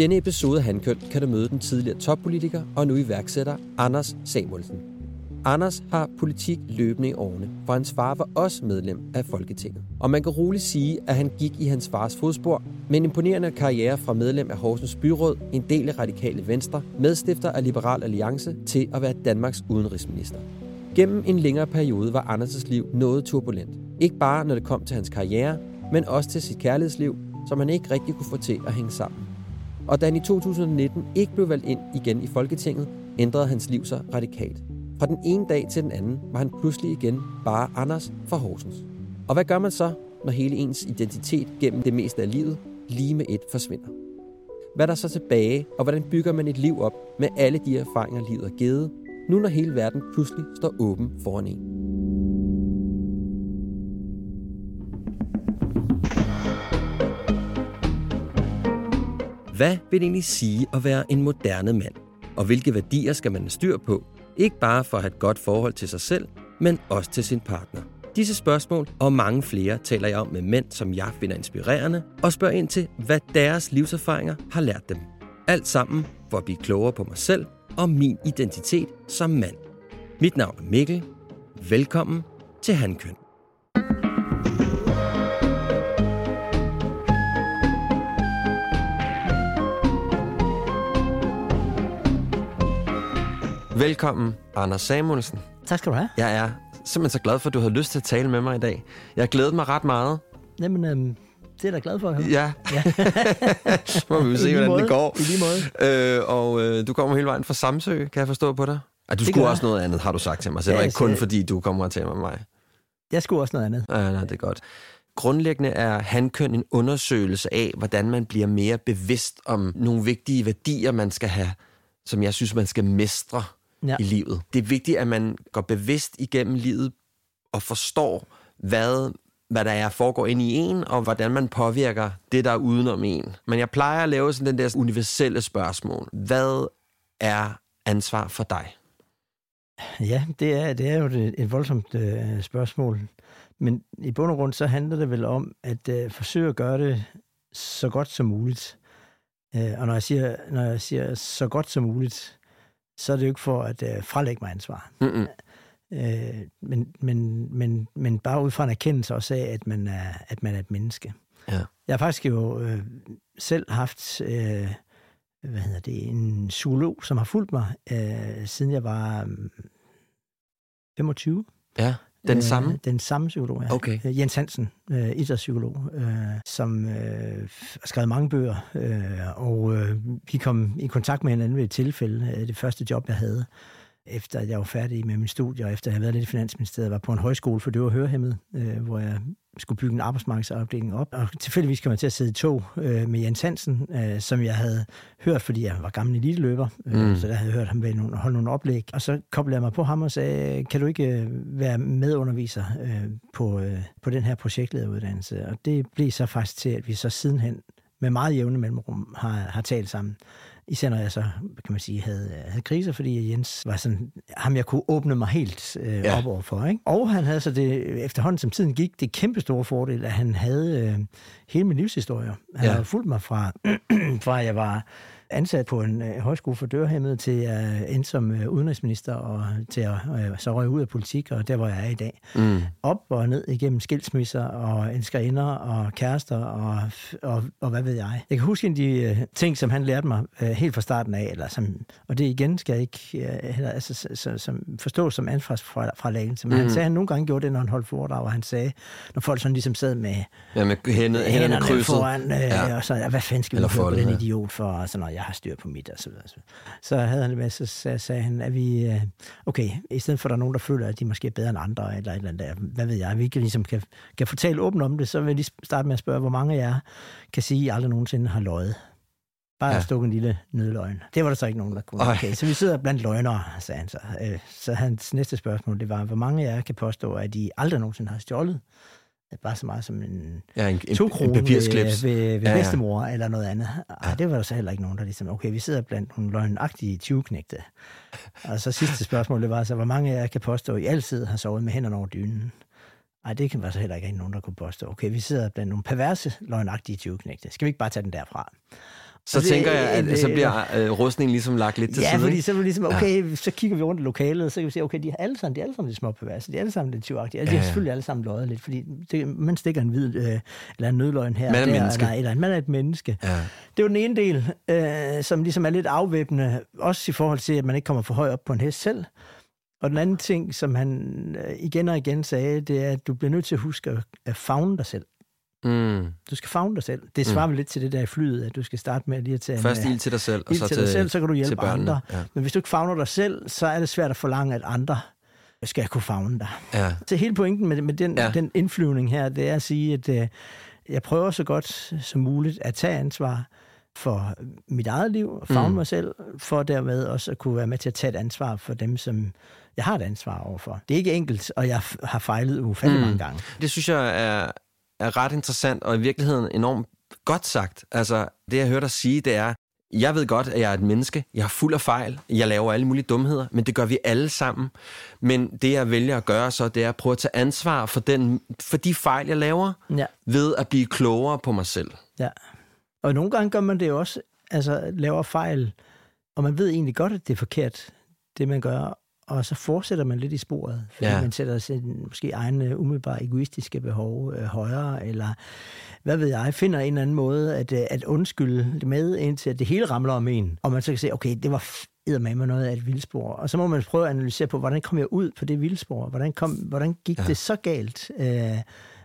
Denne episode af Handkøn kan du møde den tidligere toppolitiker og nu iværksætter Anders Samuelsen. Anders har politik løbende i årene, for hans far var også medlem af Folketinget. Og man kan roligt sige, at han gik i hans fars fodspor med en imponerende karriere fra medlem af Horsens Byråd, en del af Radikale Venstre, medstifter af Liberal Alliance til at være Danmarks udenrigsminister. Gennem en længere periode var Anders' liv noget turbulent. Ikke bare når det kom til hans karriere, men også til sit kærlighedsliv, som han ikke rigtig kunne få til at hænge sammen. Og da han i 2019 ikke blev valgt ind igen i Folketinget, ændrede hans liv sig radikalt. Fra den ene dag til den anden var han pludselig igen bare Anders fra Horsens. Og hvad gør man så, når hele ens identitet gennem det meste af livet lige med et forsvinder? Hvad er der så tilbage, og hvordan bygger man et liv op med alle de erfaringer, livet har givet, nu når hele verden pludselig står åben foran en? Hvad vil det egentlig sige at være en moderne mand? Og hvilke værdier skal man have styr på? Ikke bare for at have et godt forhold til sig selv, men også til sin partner. Disse spørgsmål og mange flere taler jeg om med mænd, som jeg finder inspirerende, og spørger ind til, hvad deres livserfaringer har lært dem. Alt sammen for at blive klogere på mig selv og min identitet som mand. Mit navn er Mikkel. Velkommen til Handkøn. Velkommen, Anders Samuelsen. Tak skal du have. Jeg er simpelthen så glad for, at du havde lyst til at tale med mig i dag. Jeg har glædet mig ret meget. Jamen, øhm, det er jeg da glad for at høre. Ja. Ja. Så må vi se, hvordan måde. det går. I lige måde. Øh, og øh, du kommer hele vejen fra Samsø, kan jeg forstå på dig? At du Det skulle også noget andet, har du sagt til mig. Så det Ja, var ikke kun altså- fordi, du kommer og taler med mig. Jeg skulle også noget andet. Ja, nej, det er godt. Grundlæggende er handkøn en undersøgelse af, hvordan man bliver mere bevidst om nogle vigtige værdier, man skal have, som jeg synes, man skal mestre Ja. i livet. Det er vigtigt, at man går bevidst igennem livet og forstår, hvad, hvad der er foregår ind i en, og hvordan man påvirker det, der er udenom en. Men jeg plejer at lave sådan den der universelle spørgsmål. Hvad er ansvar for dig? Ja, det er, det er jo et, et voldsomt øh, spørgsmål. Men i bund og grund, så handler det vel om at øh, forsøge at gøre det så godt som muligt. Øh, og når jeg, siger, når jeg siger så godt som muligt, så er det jo ikke for at øh, frelægge mig ansvar. Mm-mm. Øh, men, men, men, men bare ud fra en erkendelse også af, at man er, at man er et menneske. Ja. Jeg har faktisk jo øh, selv haft øh, hvad hedder det, en psykolog, som har fulgt mig, øh, siden jeg var øh, 25. Ja, den Øh, samme? Den samme psykolog, ja. Okay. Øh, Jens Hansen, øh, idrætspsykolog, øh, som øh, har skrevet mange bøger, øh, og øh, vi kom i kontakt med hinanden ved et tilfælde, øh, det første job, jeg havde, efter at jeg var færdig med min studie, og efter at jeg havde været lidt i Finansministeriet, var på en højskole for døve og hørehæmmede, øh, hvor jeg skulle bygge en arbejdsmarkedsafdeling op. Og tilfældigvis kom jeg til at sidde i tog øh, med Jens Hansen, øh, som jeg havde hørt, fordi jeg var gammel eliteløber, øh, Mm. mm. så der havde jeg hørt ham ved nogle, holde nogle oplæg. Og så koblede jeg mig på ham og sagde, kan du ikke øh, være medunderviser øh, på, øh, på den her projektlederuddannelse? Og det blev så faktisk til, at vi så sidenhen med meget jævne mellemrum har, har talt sammen. Især når jeg så, kan man sige, havde, havde kriser, fordi Jens var sådan, ham jeg kunne åbne mig helt øh, Ja. op overfor. Ikke? Og han havde så det, efterhånden som tiden gik, det kæmpe store fordel, at han havde øh, hele min livshistorie. Han Ja. har fulgt mig fra, fra jeg var ansat på en øh, højskole for dørhæmmede til at uh, endte som uh, udenrigsminister og til at uh, så røge ud af politik, og der hvor jeg er i dag. Mm. Op og ned igennem skilsmisser og elskerinder og kærester og, og, og hvad ved jeg. Jeg kan huske en af de uh, ting, som han lærte mig uh, helt fra starten af, eller som, og det igen skal jeg ikke uh, heller, altså, så, så, som forstås som ansvarsfralæggelse, men mm. han sagde, han nogle gange gjorde det, når han holdt foredrag, og han sagde, når folk sådan ligesom sad med, ja, med hænderne, hænderne krydset. foran, uh, ja. og så, hvad fanden skal vi på den idiot for, og sådan, og jeg har styr på mit, og så videre. Så havde han det med, så sagde, sagde han, at vi, okay, i stedet for at der er nogen, der føler, at de måske er bedre end andre, eller et eller andet hvad ved jeg, vi kan ligesom kan, kan fortælle åbent om det, så vil jeg lige starte med at spørge, hvor mange af jer kan sige, at I aldrig nogensinde har løjet. Bare ja. stukket en lille nødløgn. Det var der så ikke nogen, der kunne. Okay, så vi sidder blandt løgnere, sagde han så. Øh, så hans næste spørgsmål, det var, hvor mange af jer kan påstå, at de aldrig nogensinde har stjålet? Bare så meget som en, ja, en, to kroner ved, ved, ved ja, bedstemor ja. eller noget andet. Ej, det var der så heller ikke nogen, der ligesom, okay, vi sidder blandt nogle løgnagtige 20 Og så sidste spørgsmål, det var så, hvor mange af jer kan påstå, at I altid har sovet med hænderne over dynen? Nej, det kan være så heller ikke nogen, der kunne påstå. Okay, vi sidder blandt nogle perverse, løgnagtige 20 Skal vi ikke bare tage den derfra? Så det, tænker jeg, at så bliver øh, rustningen ligesom lagt lidt til ja, side. Ja, fordi så, er ligesom, okay, ja. så kigger vi rundt i lokalet, og så kan vi se, okay, de er alle sammen, de er alle sammen lidt små perverse, de er alle sammen lidt tyvagtige. Altså, ja. De har selvfølgelig alle sammen løjet lidt, fordi det, man stikker en hvid, øh, eller en nødløgn her. Man er, der, menneske. eller, eller, man er et menneske. Ja. Det er jo den ene del, øh, som ligesom er lidt afvæbnende, også i forhold til, at man ikke kommer for højt op på en hest selv. Og den anden ting, som han øh, igen og igen sagde, det er, at du bliver nødt til at huske at fagne dig selv. Mm. Du skal fagne dig selv. Det svarer mm. lidt til det der i flyet, at du skal starte med lige at tage Først ild til dig selv, og så til, dig selv, så kan du hjælpe andre. Ja. Men hvis du ikke fagner dig selv, så er det svært at forlange, at andre skal kunne fagne dig. Ja. Så hele pointen med, med den, ja. den indflyvning her, det er at sige, at uh, jeg prøver så godt som muligt at tage ansvar for mit eget liv, og fagne mm. mig selv, for dermed også at kunne være med til at tage et ansvar for dem, som jeg har et ansvar overfor. Det er ikke enkelt, og jeg har fejlet ufattelig mm. mange gange. Det synes jeg er er ret interessant, og i virkeligheden enormt godt sagt. Altså, det jeg hørte dig sige, det er, jeg ved godt, at jeg er et menneske. Jeg er fuld af fejl. Jeg laver alle mulige dumheder, men det gør vi alle sammen. Men det, jeg vælger at gøre så, det er at prøve at tage ansvar for, den, for de fejl, jeg laver, ja. ved at blive klogere på mig selv. Ja. Og nogle gange gør man det også, altså laver fejl, og man ved egentlig godt, at det er forkert, det man gør, og så fortsætter man lidt i sporet, fordi ja. man sætter sin måske egne umiddelbare egoistiske behov øh, højere, eller hvad ved jeg, finder en eller anden måde at, øh, at undskylde det med, indtil at det hele ramler om en, og man så kan se, okay, det var med mig noget af et vildspor. Og så må man prøve at analysere på, hvordan kom jeg ud på det vildspor? Hvordan, kom, hvordan gik ja. det så galt? Øh,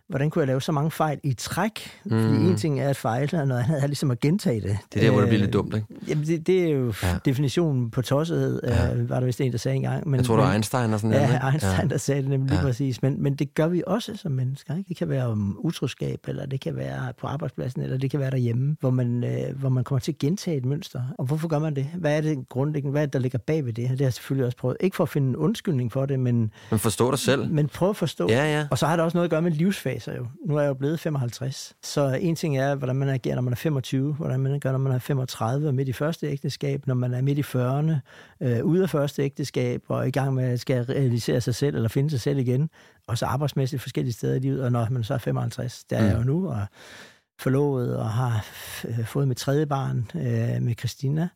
hvordan kunne jeg lave så mange fejl i træk? Mm. Fordi en ting er at fejle, og noget andet er ligesom at gentage det. Det er der, hvor det bliver lidt dumt, ikke? Jamen, det, det er jo ja. definitionen på tossethed, ja. øh, var der vist en, der sagde engang. Men, jeg tror, det var Einstein og sådan noget. Ja, Einstein, ja. der sagde det nemlig ja. lige præcis. Men, men det gør vi også som mennesker. Ikke? Det kan være om utroskab, eller det kan være på arbejdspladsen, eller det kan være derhjemme, hvor man, øh, hvor man kommer til at gentage et mønster. Og hvorfor gør man det? Hvad er det grundlæggende? Hvad er det, der ligger bag ved det? Det har jeg selvfølgelig også prøvet. Ikke for at finde en undskyldning for det, men... Men forstå dig selv. Men prøv at forstå. Ja, ja. Og så har det også noget at gøre med livsfaser jo. Nu er jeg jo blevet 55. Så en ting er, hvordan man agerer, når man er 25, hvordan man gør, når man er 35 og midt i første ægteskab, når man er midt i 40'erne, øh, ude af første ægteskab og i gang med at skal realisere sig selv eller finde sig selv igen, og så arbejdsmæssigt forskellige steder i livet, og når man så er 55, der er jeg jo mm. nu, og forlovet og har fået mit tredje barn øh, med Christina,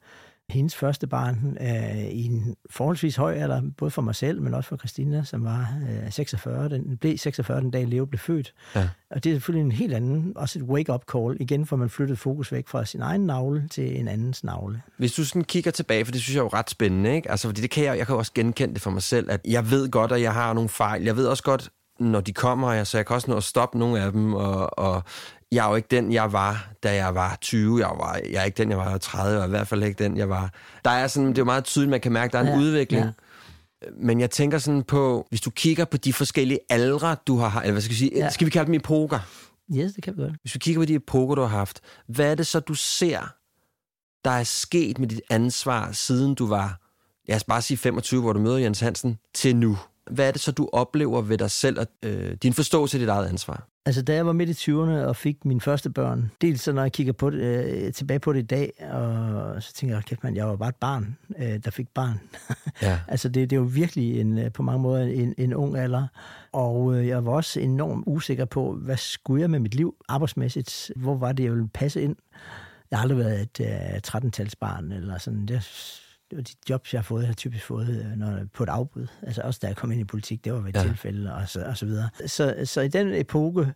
hendes første barn øh, i en forholdsvis høj alder, både for mig selv, men også for Christina, som var øh, 46. Den blev 46 den dag, Leo blev født. Ja. Og det er selvfølgelig en helt anden, også et wake-up call. Igen får man flyttet fokus væk fra sin egen navle til en andens navle. Hvis du sådan kigger tilbage, for det synes jeg er jo ret spændende, ikke? Altså, fordi det kan jeg, jeg kan også genkende det for mig selv, at jeg ved godt, at jeg har nogle fejl. Jeg ved også godt, når de kommer, så jeg kan også nå at stoppe nogle af dem, og, og jeg er jo ikke den, jeg var, da jeg var 20. Jeg, var, jeg er ikke den, jeg var 30, og i hvert fald ikke den, jeg var. Der er sådan, det er jo meget tydeligt, man kan mærke, der er en ja, udvikling. Ja. Men jeg tænker sådan på, hvis du kigger på de forskellige aldre, du har, eller hvad skal vi sige, ja. skal vi kalde dem epoker? Yes, det kan vi godt. Hvis vi kigger på de epoker, du har haft, hvad er det så, du ser, der er sket med dit ansvar, siden du var, lad os bare sige 25, hvor du møder Jens Hansen, til nu? Hvad er det så, du oplever ved dig selv, og øh, din forståelse af dit eget ansvar? Altså, da jeg var midt i 20'erne og fik mine første børn, dels så når jeg kigger på det, øh, tilbage på det i dag, og så tænker jeg, kæft man, jeg var bare et barn, øh, der fik barn. Ja. altså, det, det er jo virkelig en, øh, på mange måder en, en ung alder, og øh, jeg var også enormt usikker på, hvad skulle jeg med mit liv arbejdsmæssigt? Hvor var det, jeg ville passe ind? Jeg har aldrig været et uh, 13-talsbarn eller sådan. Det, det var de jobs, jeg har fået, jeg har typisk fået øh, når, på et afbud. Altså også da jeg kom ind i politik, det var ved et ja. tilfælde og så, og så videre. Så, så i den epoke,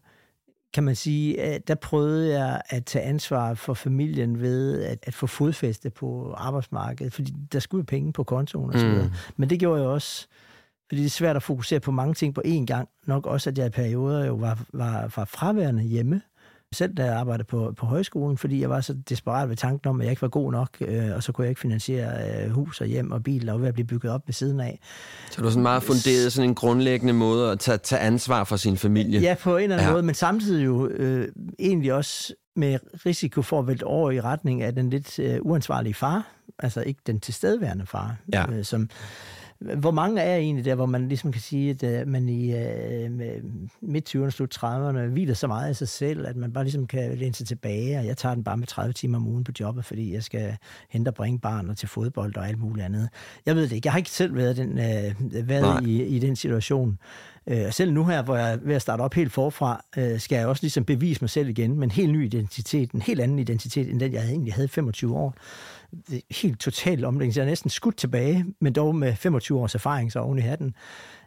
kan man sige, at der prøvede jeg at tage ansvar for familien ved at, at få fodfæste på arbejdsmarkedet, fordi der skulle penge på kontoen og så videre. Mm. Men det gjorde jeg også, fordi det er svært at fokusere på mange ting på én gang. Nok også, at jeg i perioder jo var, var, var fraværende hjemme, selv da jeg arbejdede på, på højskolen, fordi jeg var så desperat ved tanken om, at jeg ikke var god nok, øh, og så kunne jeg ikke finansiere øh, hus og hjem og bil, var ved at blive bygget op ved siden af. Så du var sådan meget funderet, sådan en grundlæggende måde at tage, tage ansvar for sin familie? Ja, på en eller anden ja. måde, men samtidig jo øh, egentlig også med risiko for at vælte over i retning af den lidt øh, uansvarlige far, altså ikke den tilstedeværende far, ja. øh, som hvor mange er egentlig der, hvor man ligesom kan sige, at øh, man i uh, midt-20'erne, slut 30'erne, hviler så meget af sig selv, at man bare ligesom kan læne sig tilbage, og jeg tager den bare med 30 timer om ugen på jobbet, fordi jeg skal hente og bringe barnet til fodbold og alt muligt andet. Jeg ved det ikke. Jeg har ikke selv været, den, uh, været i, i den situation. Uh, selv nu her, hvor jeg er ved at starte op helt forfra, uh, skal jeg også ligesom bevise mig selv igen med en helt ny identitet, en helt anden identitet, end den jeg egentlig havde 25 år helt totalt omlægning. Så jeg er næsten skudt tilbage, men dog med 25 års erfaring så oven i hatten.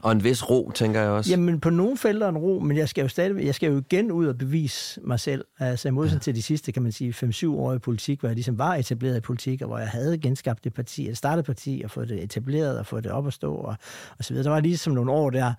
Og en vis ro, tænker jeg også. Jamen, på nogle felter en ro, men jeg skal jo stadig, jeg skal jo igen ud og bevise mig selv. Altså, i modsætning ja. til de sidste, kan man sige, 5-7 år i politik, hvor jeg ligesom var etableret i politik, og hvor jeg havde genskabt det parti, eller startet parti, og fået det etableret, og fået det op at stå, og, og så videre. Der var ligesom nogle år der.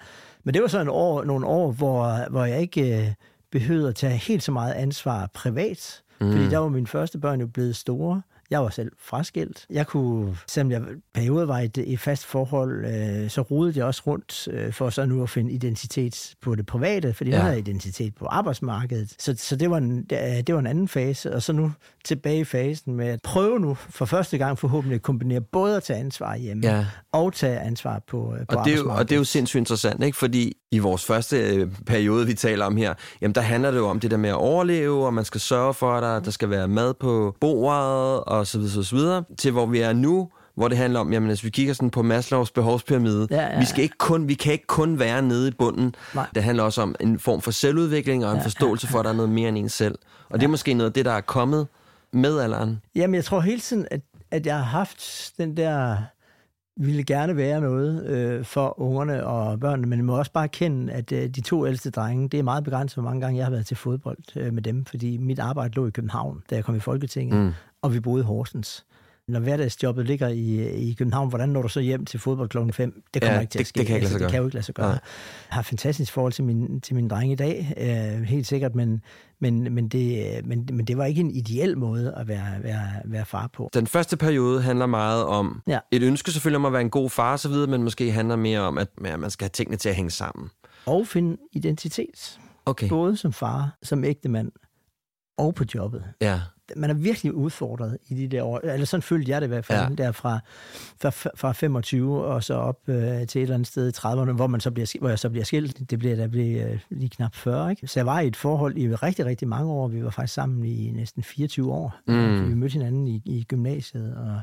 Men det var så en år, nogle år, hvor, hvor jeg ikke øh, behøvede at tage helt så meget ansvar privat, mm. fordi der var mine første børn jo blevet store. Jeg var selv fraskilt. Jeg kunne, selvom jeg perioder var i et, et fast forhold, øh, så rodede jeg også rundt øh, for så nu at finde identitet på det private, fordi ja. jeg havde identitet på arbejdsmarkedet. Så, så det, var en, det var en anden fase, og så nu tilbage i fasen med at prøve nu for første gang forhåbentlig at kombinere både at tage ansvar hjemme ja. og tage ansvar på, øh, på og det, er jo, og det er jo sindssygt interessant, ikke? fordi i vores første øh, periode, vi taler om her, jamen der handler det jo om det der med at overleve, og man skal sørge for, at der, der skal være mad på bordet, og så videre, så videre, til hvor vi er nu, hvor det handler om, jamen hvis vi kigger sådan på Maslows behovspyramide, ja, ja, vi, skal ikke kun, vi kan ikke kun være nede i bunden. Nej. Det handler også om en form for selvudvikling og en ja, forståelse ja, ja. for, at der er noget mere end en selv. Og ja. det er måske noget af det, der er kommet med alderen. Jamen jeg tror hele tiden, at, at jeg har haft den der ville gerne være noget øh, for ungerne og børnene, men jeg må også bare kende, at øh, de to ældste drenge, det er meget begrænset, hvor mange gange jeg har været til fodbold øh, med dem, fordi mit arbejde lå i København, da jeg kom i Folketinget, mm. Og vi boede i Horsens. Når hverdagsjobbet ligger i, i København, hvordan når du så hjem til fodbold klokken 5? Det kommer ja, ikke til det, at ske. Det kan, altså, det kan jo ikke lade sig gøre. Ja. Jeg har fantastisk forhold til min, til min drenge i dag, øh, helt sikkert, men, men, men, det, men, men det var ikke en ideel måde at være, være, være far på. Den første periode handler meget om ja. et ønske selvfølgelig om at være en god far osv., men måske handler mere om, at man skal have tingene til at hænge sammen. Og finde identitet. Okay. Både som far, som ægtemand og på jobbet. Ja man er virkelig udfordret i de der år. Eller sådan følte jeg det i hvert fald, ja. der fra, fra, fra 25 og så op øh, til et eller andet sted i 30'erne, hvor, man så bliver, hvor jeg så bliver skilt. Det bliver der bliver øh, lige knap 40. Ikke? Så jeg var i et forhold i rigtig, rigtig mange år. Vi var faktisk sammen i næsten 24 år. Mm. Vi mødte hinanden i, i gymnasiet og,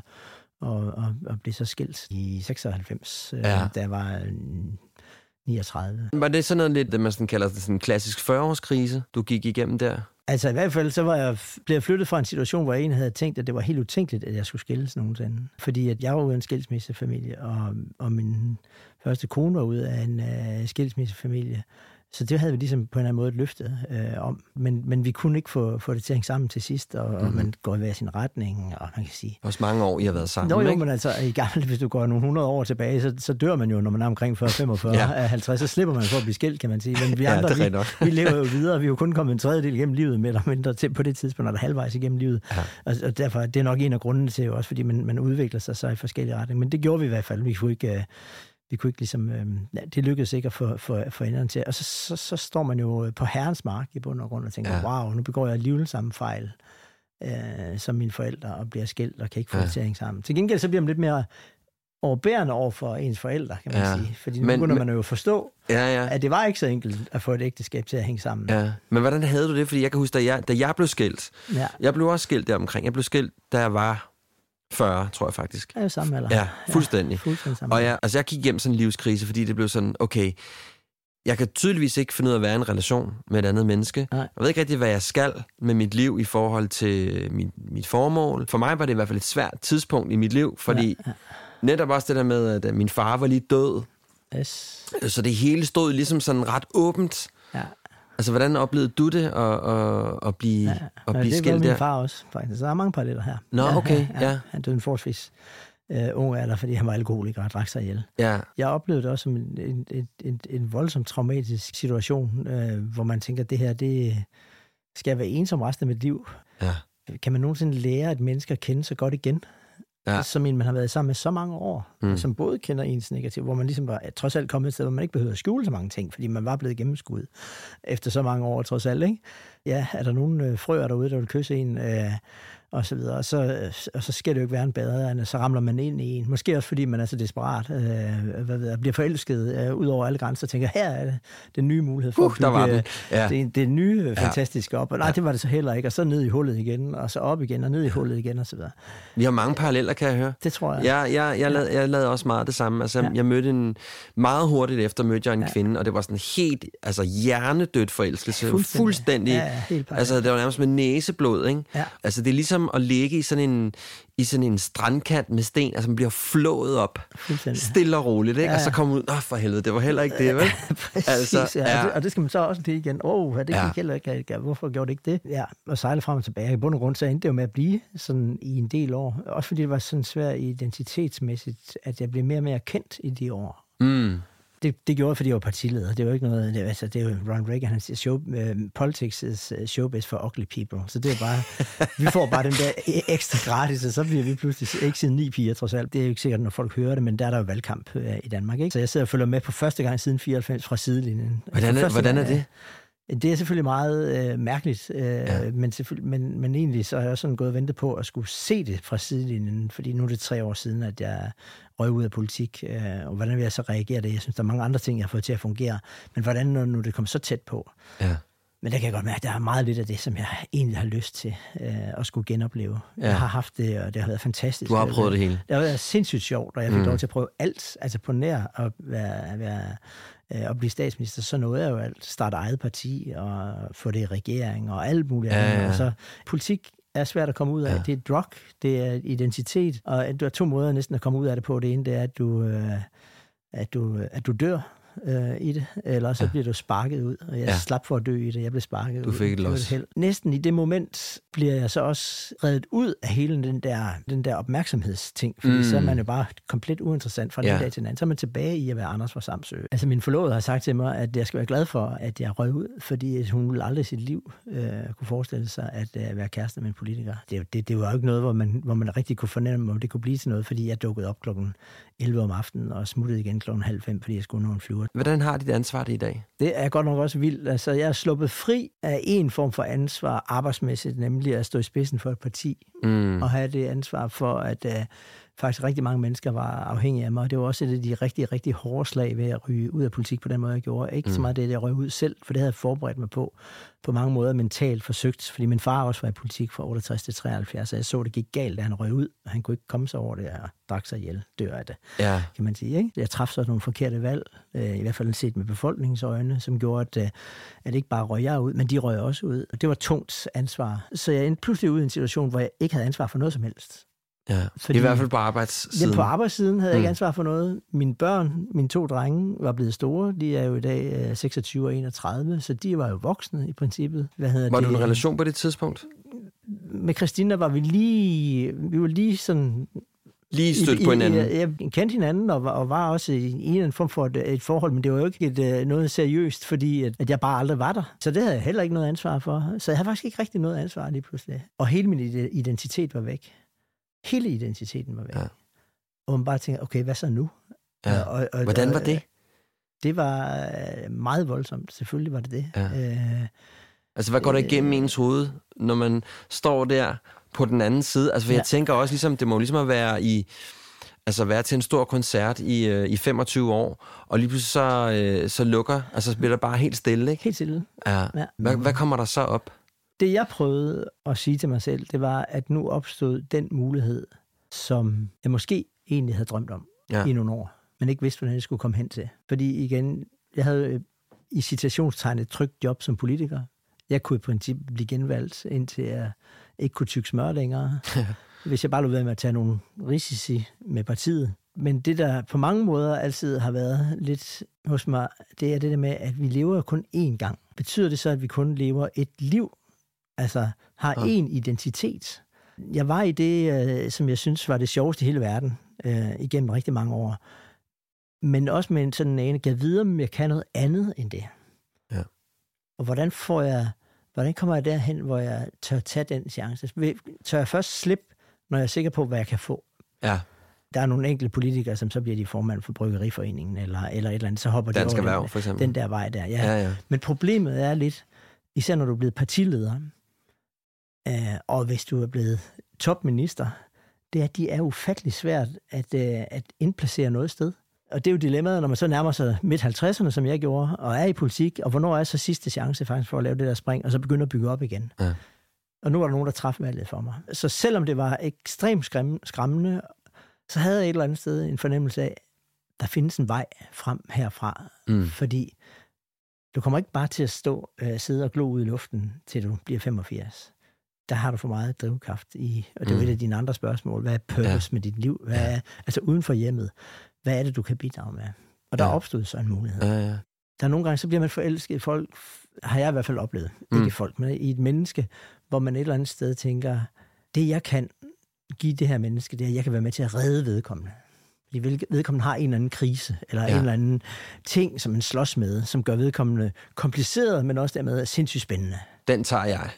og, og, og blev så skilt i 96, øh, ja. da jeg var 39. Var det sådan noget lidt, det man sådan kalder sådan en klassisk 40-årskrise, du gik igennem der? Altså i hvert fald, så var jeg blevet flyttet fra en situation, hvor jeg egentlig havde tænkt, at det var helt utænkeligt, at jeg skulle skilles nogensinde. Fordi at jeg var ude af en skilsmissefamilie, og, og min første kone var ude af en uh, skilsmissefamilie. Så det havde vi ligesom på en eller anden måde løftet øh, om. Men, men vi kunne ikke få, få det til at hænge sammen til sidst, og, mm-hmm. og man går i hver sin retning, og man kan sige... Også mange år, I har været sammen, Nå, jo, ikke? men altså, i gammel, hvis du går nogle hundrede år tilbage, så, så dør man jo, når man er omkring 40, 45, ja. 50, så slipper man for at blive skilt, kan man sige. Men vi andre, ja, vi, vi, lever jo videre, vi er jo kun kommet en tredjedel igennem livet, med eller mindre til på det tidspunkt, eller halvvejs igennem livet. Ja. Og, og derfor, det er nok en af grundene til, også fordi man, man udvikler sig så i forskellige retninger. Men det gjorde vi i hvert fald. Vi kunne ikke... Øh, vi kunne ikke ligesom, øh, det lykkedes ikke at få, få, få enderne til. Og så, så, så står man jo på herrens mark i bund og grund og tænker, ja. wow, nu begår jeg alligevel samme fejl øh, som mine forældre og bliver skilt og kan ikke få ja. sammen. Til gengæld så bliver man lidt mere overbærende over for ens forældre, kan man ja. sige. Fordi nu men, begynder man jo at forstå, ja, ja. at det var ikke så enkelt at få et ægteskab til at hænge sammen. Ja. Men hvordan havde du det? Fordi jeg kan huske, da jeg, da jeg blev skilt, ja. jeg blev også skilt der omkring. Jeg blev skilt, da jeg var 40, tror jeg faktisk. Ja, samme alder. Ja, fuldstændig. Ja, fuldstændig samme og jeg, altså jeg gik hjem sådan en livskrise, fordi det blev sådan, okay, jeg kan tydeligvis ikke finde ud af at være i en relation med et andet menneske. Nej. Jeg ved ikke rigtig, hvad jeg skal med mit liv i forhold til mit, mit formål. For mig var det i hvert fald et svært tidspunkt i mit liv, fordi ja, ja. netop også det der med, at min far var lige død. Yes. Så det hele stod ligesom sådan ret åbent. Ja. Altså, hvordan oplevede du det at, at, at blive, ja. at blive det skilt var min der? far også, faktisk. Så der er mange paralleller her. Nå, ja, okay, ja. Han døde en forholdsvis øh, ung alder, fordi han var alkoholiker og drak sig ihjel. Ja, Jeg oplevede det også som en, en, en, en, en voldsomt traumatisk situation, øh, hvor man tænker, at det her, det skal jeg være ensom resten af mit liv. ja, Kan man nogensinde lære et menneske at kende så godt igen? Ja. Som en, man har været sammen med så mange år, Mm. som både kender ens negativ, hvor man ligesom var trods alt kommet et sted, hvor man ikke behøver at skjule så mange ting, fordi man var blevet gennemskuddet efter så mange år, trods alt. Ikke? Ja, er der nogen øh, frøer derude, der vil kysse en, øh, og så videre, og så, øh, og så skal det jo ikke være en bedre, end så ramler man ind i en. Måske også fordi man er så desperat, øh, hvad ved jeg, bliver forelsket øh, ud over alle grænser, og tænker, her er det den nye mulighed for Uh, at der var bygge, den. Ja. det, det nye øh, fantastiske op. Og nej, det var det så heller ikke. Og så ned i hullet igen, og så op igen, og ned i hullet igen, og så videre. vi har mange paralleller, kan jeg høre. Det tror jeg. Ja, jeg, jeg, lavede, jeg lavede også meget det samme. Altså, ja. Ja. jeg mødte en... Meget hurtigt efter mødte jeg en ja. Ja. kvinde, og det var sådan helt altså, hjernedødt forelskelse. Fuldstændig. Fuldstændig. Ja, ja, altså, det var nærmest med næseblod, ikke? Ja. Altså, det er ligesom at ligge i sådan en, i sådan en strandkant med sten, altså man bliver flået op. Stille og roligt, ikke? Ja, Og så kommer ud, åh for helvede, det var heller ikke det, vel? Præcis, Altså, ja. ja. Og, det, og det skal man så også lige igen. Åh, oh, det gik ja. heller ikke. Ja, Hvorfor gjorde det ikke det? Ja, og sejle frem og tilbage. I bund og grund så endte det jo med at blive sådan i en del år. Også fordi det var sådan svært identitetsmæssigt, at jeg blev mere og mere kendt i de år. Mm. Det, det gjorde jeg, fordi jeg var partileder. Det er jo ikke noget... Det, altså, det er jo Ron Reagan, han siger, show, uh, politics is uh, showbiz for ugly people. Så det er bare... vi får bare den der e- ekstra gratis, og så bliver vi pludselig ikke siden ni piger, trods alt. Det er jo ikke sikkert, når folk hører det, men der er der jo valgkamp uh, i Danmark. Ikke? Så jeg sidder og følger med på første gang siden 94 fra sidelinjen. Hvordan er, hvordan er det? Det er selvfølgelig meget øh, mærkeligt, øh, Ja. men, selvfølgelig, men, men egentlig så har jeg også sådan gået og ventet på at skulle se det fra sidelinjen, fordi nu er det tre år siden, at jeg røg ud af politik, øh, og hvordan vil jeg så reagere det? Jeg synes, der er mange andre ting, jeg har fået til at fungere, men hvordan når nu det kommer så tæt på? Ja. Men der kan jeg godt mærke, at der er meget lidt af det, som jeg egentlig har lyst til øh, at skulle genopleve. Ja. Jeg har haft det, og det har været fantastisk. Du har prøvet det hele. Det har været sindssygt sjovt, og jeg fik Mm. lov til at prøve alt, altså på nær at, være, være, at blive statsminister, så nåede jeg jo alt. Starte eget parti, og få det i regering, og alt muligt Ja, andet. ja. Og så, politik er svært at komme ud af. Ja. Ja. Det er drug, det er identitet, og du har to måder næsten at komme ud af det på. Det ene, det er, at du, øh, at du, at du dør øh, i det, eller så Ja. bliver du sparket ud. Og jeg Ja. slap for at dø i det, jeg blev sparket Du ud. fik et los. Næsten i det moment bliver jeg så også reddet ud af hele den der, den der opmærksomhedsting, fordi Mm. mm. så er man jo bare komplet uinteressant fra den Ja. dag til den anden. Så er man tilbage i at være Anders fra Samsø. Altså min forlovede har sagt til mig, at jeg skal være glad for, at jeg røg ud, fordi hun ville aldrig i sit liv øh, kunne forestille sig at øh, være kæreste med en politiker. Det, det, det var jo ikke noget, hvor man, hvor man rigtig kunne fornemme, om det kunne blive til noget, fordi jeg dukkede op klokken 11 om aftenen og smuttede igen klokken halv fem, fordi jeg skulle nå en flyver. Hvordan har dit ansvar det i dag? Det er godt nok også vildt. Altså, jeg er sluppet fri af en form for ansvar arbejdsmæssigt, nemlig at stå i spidsen for et parti Mm. og have det ansvar for, at uh, faktisk rigtig mange mennesker var afhængige af mig. Det var også et af de rigtig, rigtig hårde slag ved at ryge ud af politik på den måde, jeg gjorde. Ikke mm. så meget det, at jeg røg ud selv, for det havde jeg forberedt mig på på mange måder mentalt forsøgt, fordi min far også var i politik fra 68 til 73, så jeg så, det gik galt, da han røg ud, og han kunne ikke komme sig over det, og drak sig ihjel, dør af det Ja. kan man sige. Ikke? Jeg træffede så nogle forkerte valg, øh, i hvert fald set med befolkningens øjne, som gjorde, at, øh, at ikke bare røg jeg ud, men de røg også ud. Og det var tungt ansvar. Så jeg endte pludselig ud i en situation, hvor jeg ikke havde ansvar for noget som helst. Ja. Fordi- I hvert fald på arbejdssiden. Jamen, på arbejdssiden havde jeg Mm. ikke ansvar for noget. Mine børn, mine to drenge, var blevet store. De er jo i dag øh, 26 og 31, så de var jo voksne i princippet. Hvad hedder Var det? du en relation på det tidspunkt? Med Christina var vi lige, vi var lige sådan Lige stødt på hinanden? Jeg, jeg kendte hinanden og var, og var også i en eller anden form for et, et forhold, men det var jo ikke et, øh, noget seriøst, fordi at, at jeg bare aldrig var der. Så det havde jeg heller ikke noget ansvar for. Så jeg havde faktisk ikke rigtig noget ansvar lige pludselig. Og hele min ide- identitet var væk. Hele identiteten var væk. Ja. Og man bare tænker, okay, hvad så nu? Ja. Og, og, Hvordan var det? Det var øh, meget voldsomt. Selvfølgelig var det det. Ja. Øh, Altså, hvad går der igennem Øh. ens hoved, når man står der på den anden side? Altså, for jeg Ja. tænker også, ligesom, det må ligesom at være i... Altså være til en stor koncert i, øh, i 25 år, og lige pludselig så, øh, så lukker, altså så bliver der bare helt stille, ikke? helt stille. Ja. Ja. Hvad, hvad kommer der så op? Det jeg prøvede at sige til mig selv, det var, at nu opstod den mulighed, som jeg måske egentlig havde drømt om Ja. i nogle år, men ikke vidste, hvordan jeg skulle komme hen til. Fordi igen, jeg havde i citationstegn et trygt job som politiker. Jeg kunne i princippet blive genvalgt, indtil jeg ikke kunne tykke smør længere. hvis jeg bare lå ved med at tage nogle risici med partiet. Men det, der på mange måder altid har været lidt hos mig, det er det der med, at vi lever kun én gang. Betyder det så, at vi kun lever et liv? Altså har én ja. identitet? Jeg var i det, øh, som jeg synes var det sjoveste i hele verden, øh, igennem rigtig mange år. Men også med en sådan en, gav videre, om jeg kan noget andet end det. Ja. Og hvordan får jeg, hvordan kommer jeg derhen, hvor jeg tør tage den chance? Tør jeg først slippe, når jeg er sikker på, hvad jeg kan få? Ja. Der er nogle enkelte politikere, som så bliver de formand for Bryggeriforeningen, eller, eller et eller andet, så hopper de Dansk over Erhverv, den, for eksempel. den der vej der. Ja. Ja, ja. Men problemet er lidt, især når du er blevet partileder, øh, og hvis du er blevet topminister, det er, at de er ufattelig svært at, øh, at indplacere noget sted. Og det er jo dilemmaet, når man så nærmer sig midt 50'erne, som jeg gjorde, og er i politik, og hvornår er så sidste chance faktisk for at lave det der spring, og så begynde at bygge op igen. Ja. Og nu var der nogen, der træffede valget for mig. Så selvom det var ekstremt skræmmende, så havde jeg et eller andet sted en fornemmelse af, der findes en vej frem herfra. Mm. Fordi du kommer ikke bare til at stå, øh, sidde og glo ud i luften, til du bliver 85. Der har du for meget drivkraft i, og det er mm. et af dine andre spørgsmål. Hvad er purpose ja. med dit liv? Hvad er, altså uden for hjemmet, hvad er det, du kan bidrage med? Og der ja. opstod så en mulighed. Ja, ja. Der er nogle gange, så bliver man forelsket i folk, har jeg i hvert fald oplevet, mm. ikke i folk, men i et menneske, hvor man et eller andet sted tænker, det jeg kan give det her menneske, det er, at jeg kan være med til at redde vedkommende. Fordi vedkommende har en eller anden krise, eller ja. en eller anden ting, som man slås med, som gør vedkommende kompliceret, men også dermed sindssygt spændende. Den tager jeg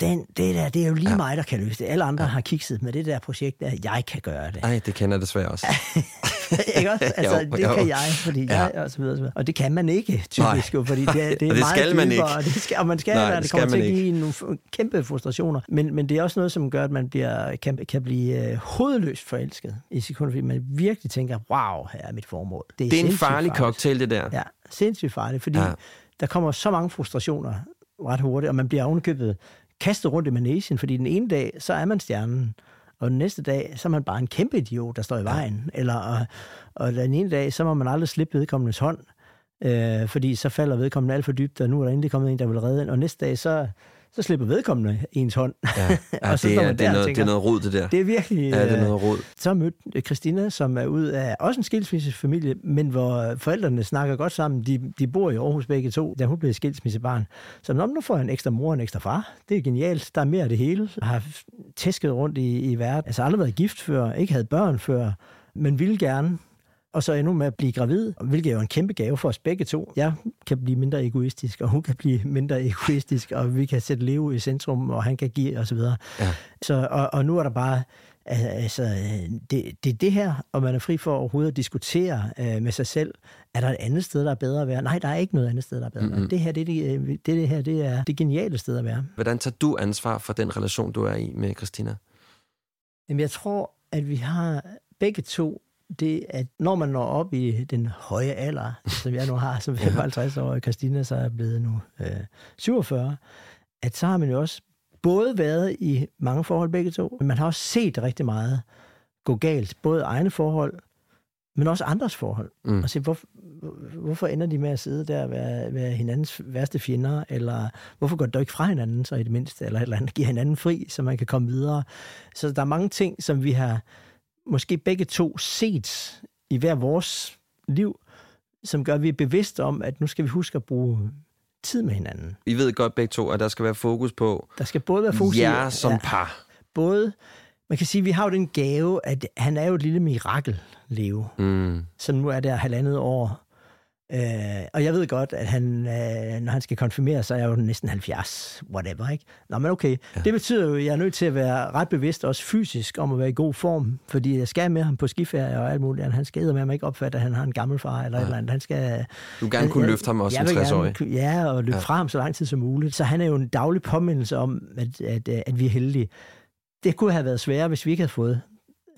den, det der, det er jo lige ja. mig, der kan løse det. Alle andre ja. har kikset med det der projekt, der jeg kan gøre det. Nej, det kender jeg desværre også. ikke også? Altså, jo, det jo. kan jeg, fordi ja. jeg, og så videre, så videre. Og det kan man ikke, typisk, jo, fordi det, det er og det meget skal man dybere, ikke. Og det skal, og man skal, Nej, det, det kommer til at give nogle kæmpe frustrationer. Men, men det er også noget, som gør, at man bliver, kan, kan blive uh, hovedløst forelsket i sekunder, fordi man virkelig tænker, wow, her er mit formål. Det er, det er en farlig farligt. cocktail, det der. Ja, sindssygt farligt, fordi ja. der kommer så mange frustrationer ret hurtigt, og man bliver ovenkøbet kastet rundt i manesien, fordi den ene dag, så er man stjernen, og den næste dag, så er man bare en kæmpe idiot, der står i vejen. Eller, og, og den ene dag, så må man aldrig slippe vedkommendes hånd, øh, fordi så falder vedkommende alt for dybt, og nu er der endelig kommet en, der vil redde en, og næste dag, så, så slipper vedkommende ens hånd. Ja, ja og så det, er, det, er noget, det er noget rod, det der. Det er virkelig... Ja, det er noget rod. Så mødte Christina, som er ud af også en skilsmissefamilie, men hvor forældrene snakker godt sammen. De, de bor i Aarhus begge to, da hun blev skilsmissebarn. Så når nu får jeg en ekstra mor og en ekstra far. Det er genialt. Der er mere af det hele. Jeg har tæsket rundt i, i verden. Altså aldrig været gift før, ikke havde børn før, men ville gerne og så endnu med at blive gravid, hvilket er jo en kæmpe gave for os begge to. Jeg kan blive mindre egoistisk, og hun kan blive mindre egoistisk, og vi kan sætte liv i centrum, og han kan give, og så videre. Ja. Så, og, og nu er der bare, altså, det, det er det her, og man er fri for overhovedet at diskutere øh, med sig selv, er der et andet sted, der er bedre at være? Nej, der er ikke noget andet sted, der er bedre mm-hmm. at være. Det her, det, det, det, det her, det er det geniale sted at være. Hvordan tager du ansvar for den relation, du er i med Christina? Jamen, jeg tror, at vi har begge to det, at når man når op i den høje alder, som jeg nu har som 55 år, og Christina så er blevet nu øh, 47, at så har man jo også både været i mange forhold begge to, men man har også set rigtig meget gå galt, både egne forhold, men også andres forhold. Mm. Og se, hvor, hvorfor ender de med at sidde der og være, være hinandens værste fjender, eller hvorfor går det ikke fra hinanden så i det mindste, eller et eller andet, giver hinanden fri, så man kan komme videre. Så der er mange ting, som vi har måske begge to set i hver vores liv, som gør, at vi er bevidste om, at nu skal vi huske at bruge tid med hinanden. I ved godt begge to, at der skal være fokus på der skal både være fokus jer i, som ja, par. Både, man kan sige, at vi har jo den gave, at han er jo et lille mirakel, Leo, mm. som nu er der halvandet år Øh, og jeg ved godt, at han, øh, når han skal konfirmere, så er jeg jo næsten 70, whatever, ikke? Nå, men okay. Ja. Det betyder jo, at jeg er nødt til at være ret bevidst, også fysisk, om at være i god form, fordi jeg skal med ham på skiferie og alt muligt. Han skal med mig ikke opfatte, at han har en gammel far eller ja. et eller andet. Han skal... Du vil gerne kunne jeg, løfte ham også som 60-årig. Ja, og løbe ja. fra ham så lang tid som muligt. Så han er jo en daglig påmindelse om, at, at, at vi er heldige. Det kunne have været sværere, hvis vi ikke havde fået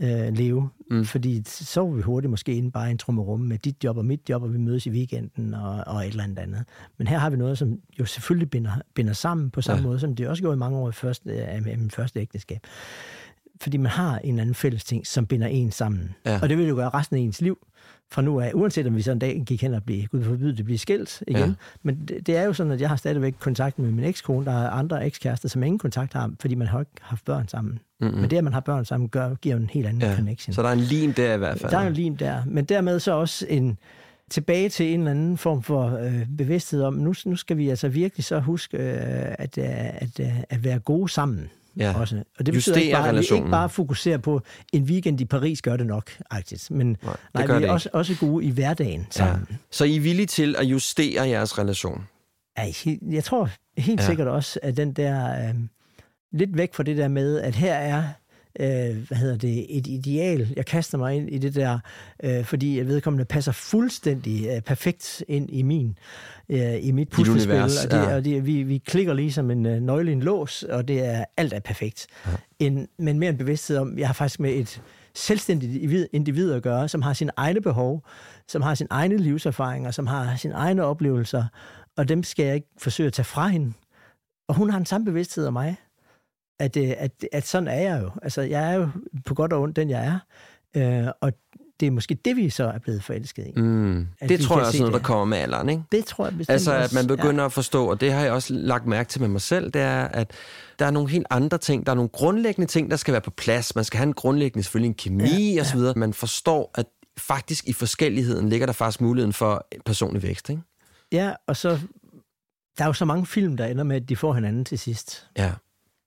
øh, leve. Mm. Fordi så var vi hurtigt måske inde bare i en trummerum med dit job og mit job, og vi mødes i weekenden og, og et eller andet andet. Men her har vi noget, som jo selvfølgelig binder, binder sammen på samme ja. måde, som det også gjorde i mange år i første, øh, min første ægteskab. Fordi man har en anden fælles ting, som binder en sammen. Ja. Og det vil jo gøre resten af ens liv fra nu af, uanset om vi så en dag gik hen og blive, gud forbyde det, blive skilt igen. Ja. Men det, det er jo sådan, at jeg har stadigvæk kontakt med min ekskone, der er andre ekskærester, som ingen kontakt har, fordi man har ikke haft børn sammen. Mm-hmm. Men det, at man har børn sammen, gør, giver en helt anden Ja. connection. Så der er en lim der i hvert fald. Der er en lim der, men dermed så også en tilbage til en eller anden form for øh, bevidsthed om, nu, nu skal vi altså virkelig så huske øh, at, øh, at, øh, at være gode sammen. Ja. Også. Og det betyder Justere ikke bare, at vi ikke bare fokuserer på en weekend i Paris gør det nok, agtigt. Men Nej, nej, det nej gør vi det er også, også gode i hverdagen Ja. sammen. Så I er villige til at justere jeres relation? Ja. Jeg, tror helt Ja. ja. sikkert også, at den der... Øh, lidt væk fra det der med, at her er øh, hvad hedder det, et ideal. Jeg kaster mig ind i det der, øh, fordi jeg vedkommende passer fuldstændig øh, perfekt ind i min øh, i mit puslespil. og det, ja. og det, vi, vi klikker ligesom en øh, nøgle i en lås, og det er alt er perfekt. Ja. En, men mere en bevidsthed om, jeg har faktisk med et selvstændigt individ- individ at gøre, som har sine egne behov, som har sine egne livserfaringer, som har sine egne oplevelser, og dem skal jeg ikke forsøge at tage fra hende. Og hun har en samme bevidsthed om mig at, øh, at, at sådan er jeg jo. Altså, jeg er jo på godt og ondt den, jeg er. Øh, og det er måske det, vi så er blevet forelsket i. Mm. At Det tror jeg også noget, der kommer med alderen, ikke? Det tror jeg bestemt Altså, at man begynder ja. at forstå, og det har jeg også lagt mærke til med mig selv, det er, at der er nogle helt andre ting. Der er nogle grundlæggende ting, der skal være på plads. Man skal have en grundlæggende, selvfølgelig en kemi Ja, og så videre. Man forstår, at faktisk i forskelligheden ligger der faktisk muligheden for personlig vækst, ikke? Ja. ja, og så... Der er jo så mange film, der ender med, at de får hinanden til sidst. Ja.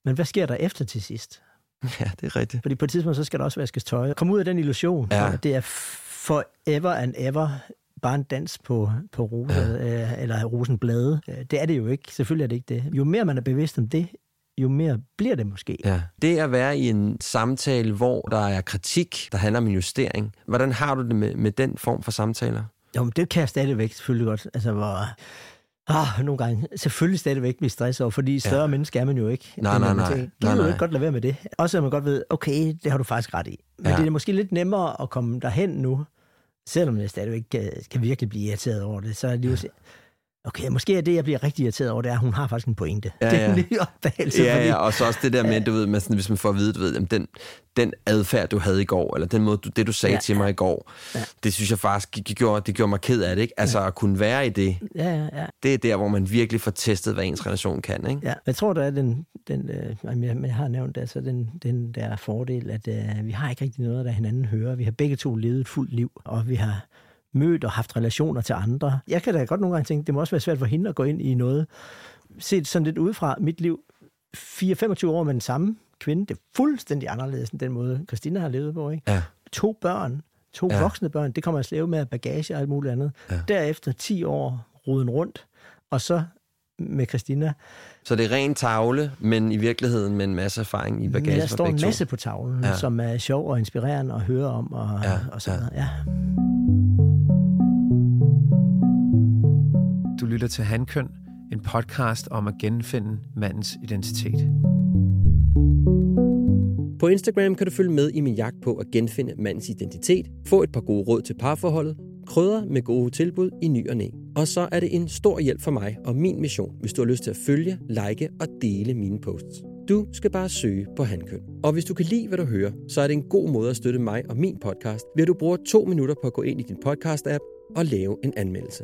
Men hvad sker der efter til sidst? Ja, det er rigtigt. Fordi på et tidspunkt, så skal der også vaskes tøj. Kom ud af den illusion. Ja. at Det er forever and ever bare en dans på, på rose, ja. øh, eller rosenblade. Øh, Det er det jo ikke. Selvfølgelig er det ikke det. Jo mere man er bevidst om det, jo mere bliver det måske. Ja. Det at være i en samtale, hvor der er kritik, der handler om en justering. Hvordan har du det med, med den form for samtaler? Jo, men det kan jeg stadigvæk selvfølgelig godt. Altså, hvor... Ah, nogle gange selvfølgelig stadigvæk blive stresset over, fordi større ja. menneske er man jo ikke. Nej, nej, nej. Gider du nej. ikke godt lade være med det? Også at man godt ved, okay, det har du faktisk ret i. Men Ja. ja. det er måske lidt nemmere at komme derhen nu, selvom jeg stadigvæk kan, kan virkelig blive irriteret over det. Så er det jo, okay, måske er det, jeg bliver rigtig irriteret over, det er, at hun har faktisk en pointe. Ja, det er en ja. ny opdagelse. Ja, fordi, ja, og så også det der med, du ved, man sådan, hvis man får at vide, du ved, jamen, den, den adfærd, du havde i går, eller den måde, du, det du sagde ja, Ja, til mig i går, ja. Ja. det synes jeg faktisk, det gjorde, det gjorde mig ked af det, ikke? Altså at kunne være i det, Ja, ja, ja. det er der, hvor man virkelig får testet, hvad ens relation kan, ikke? Ja, jeg tror, der er den, den øh, jeg, jeg har nævnt, altså den, den der fordel, at øh, vi har ikke rigtig noget, der hinanden hører. Vi har begge to levet et fuldt liv, og vi har mødt og haft relationer til andre. Jeg kan da godt nogle gange tænke, det må også være svært for hende at gå ind i noget. Set sådan lidt udefra mit liv, 4-25 år med den samme kvinde, det er fuldstændig anderledes end den måde, Christina har levet på. Ikke? Ja. To børn, to Ja. voksne børn, det kommer jeg slæve med bagage og alt muligt andet. Ja. Derefter 10 år roden rundt, og så med Christina, Så det er ren tavle, men i virkeligheden med en masse erfaring i bagagen der står en masse på tavlen, Ja. som er sjov og inspirerende at høre om og, Ja, og så ja. videre. Ja. Du lytter til Handkøn, en podcast om at genfinde mandens identitet. På Instagram kan du følge med i min jagt på at genfinde mandens identitet, få et par gode råd til parforholdet, krydder med gode tilbud i ny og næ. Og så er det en stor hjælp for mig og min mission, hvis du har lyst til at følge, like og dele mine posts. Du skal bare søge på Handkøn. Og hvis du kan lide, hvad du hører, så er det en god måde at støtte mig og min podcast, ved at du bruger to minutter på at gå ind i din podcast-app og lave en anmeldelse.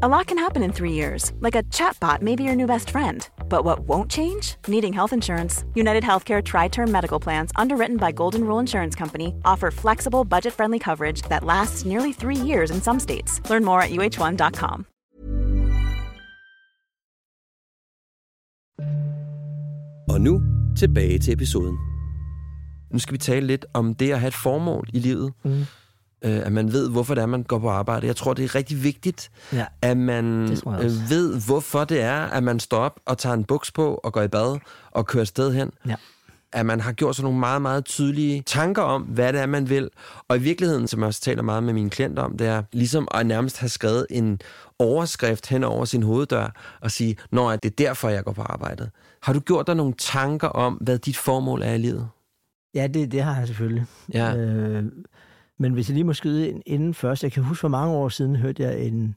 A lot can happen in three years, like a chatbot may be your new best friend. But what won't change? Needing health insurance. United Healthcare Tri Term Medical Plans, underwritten by Golden Rule Insurance Company, offer flexible, budget friendly coverage that lasts nearly three years in some states. Learn more at uh1.com. Og nu tilbage til episoden. Nu skal vi tale lidt om det at have et formål i livet. Mm. Øh, at man ved, hvorfor det er, man går på arbejde. Jeg tror, det er rigtig vigtigt, Ja. at man øh, ved, hvorfor det er, at man står op og tager en buks på og går i bad og kører sted hen. Ja. At man har gjort sig nogle meget, meget tydelige tanker om, hvad det er, man vil. Og i virkeligheden, som jeg også taler meget med mine klienter om, det er ligesom at nærmest have skrevet en overskrift hen over sin hoveddør og sige, når det er derfor, jeg går på arbejdet. Har du gjort dig nogle tanker om, hvad dit formål er i livet? Ja, det, det har jeg selvfølgelig. Ja. Øh, men hvis jeg lige må skyde ind inden først, jeg kan huske for mange år siden, hørte jeg en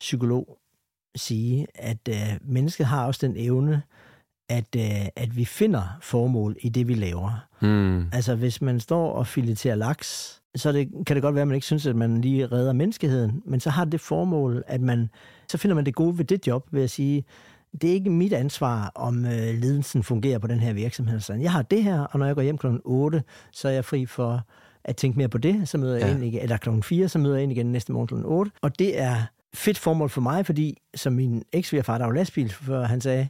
psykolog sige, at øh, mennesket har også den evne, at, øh, at vi finder formål i det, vi laver. Hmm. Altså, hvis man står og fileterer laks, så det, kan det godt være, at man ikke synes, at man lige redder menneskeheden, men så har det formål, at man, så finder man det gode ved det job, ved at sige, det er ikke mit ansvar, om øh, ledelsen fungerer på den her virksomhed. Så jeg har det her, og når jeg går hjem kl. 8, så er jeg fri for at tænke mere på det, så møder jeg Ja. ind igen, eller kl. 4, så møder jeg ind igen næste morgen kl. 8. Og det er fedt formål for mig, fordi som min eks far der var lastbilchauffør, han sagde,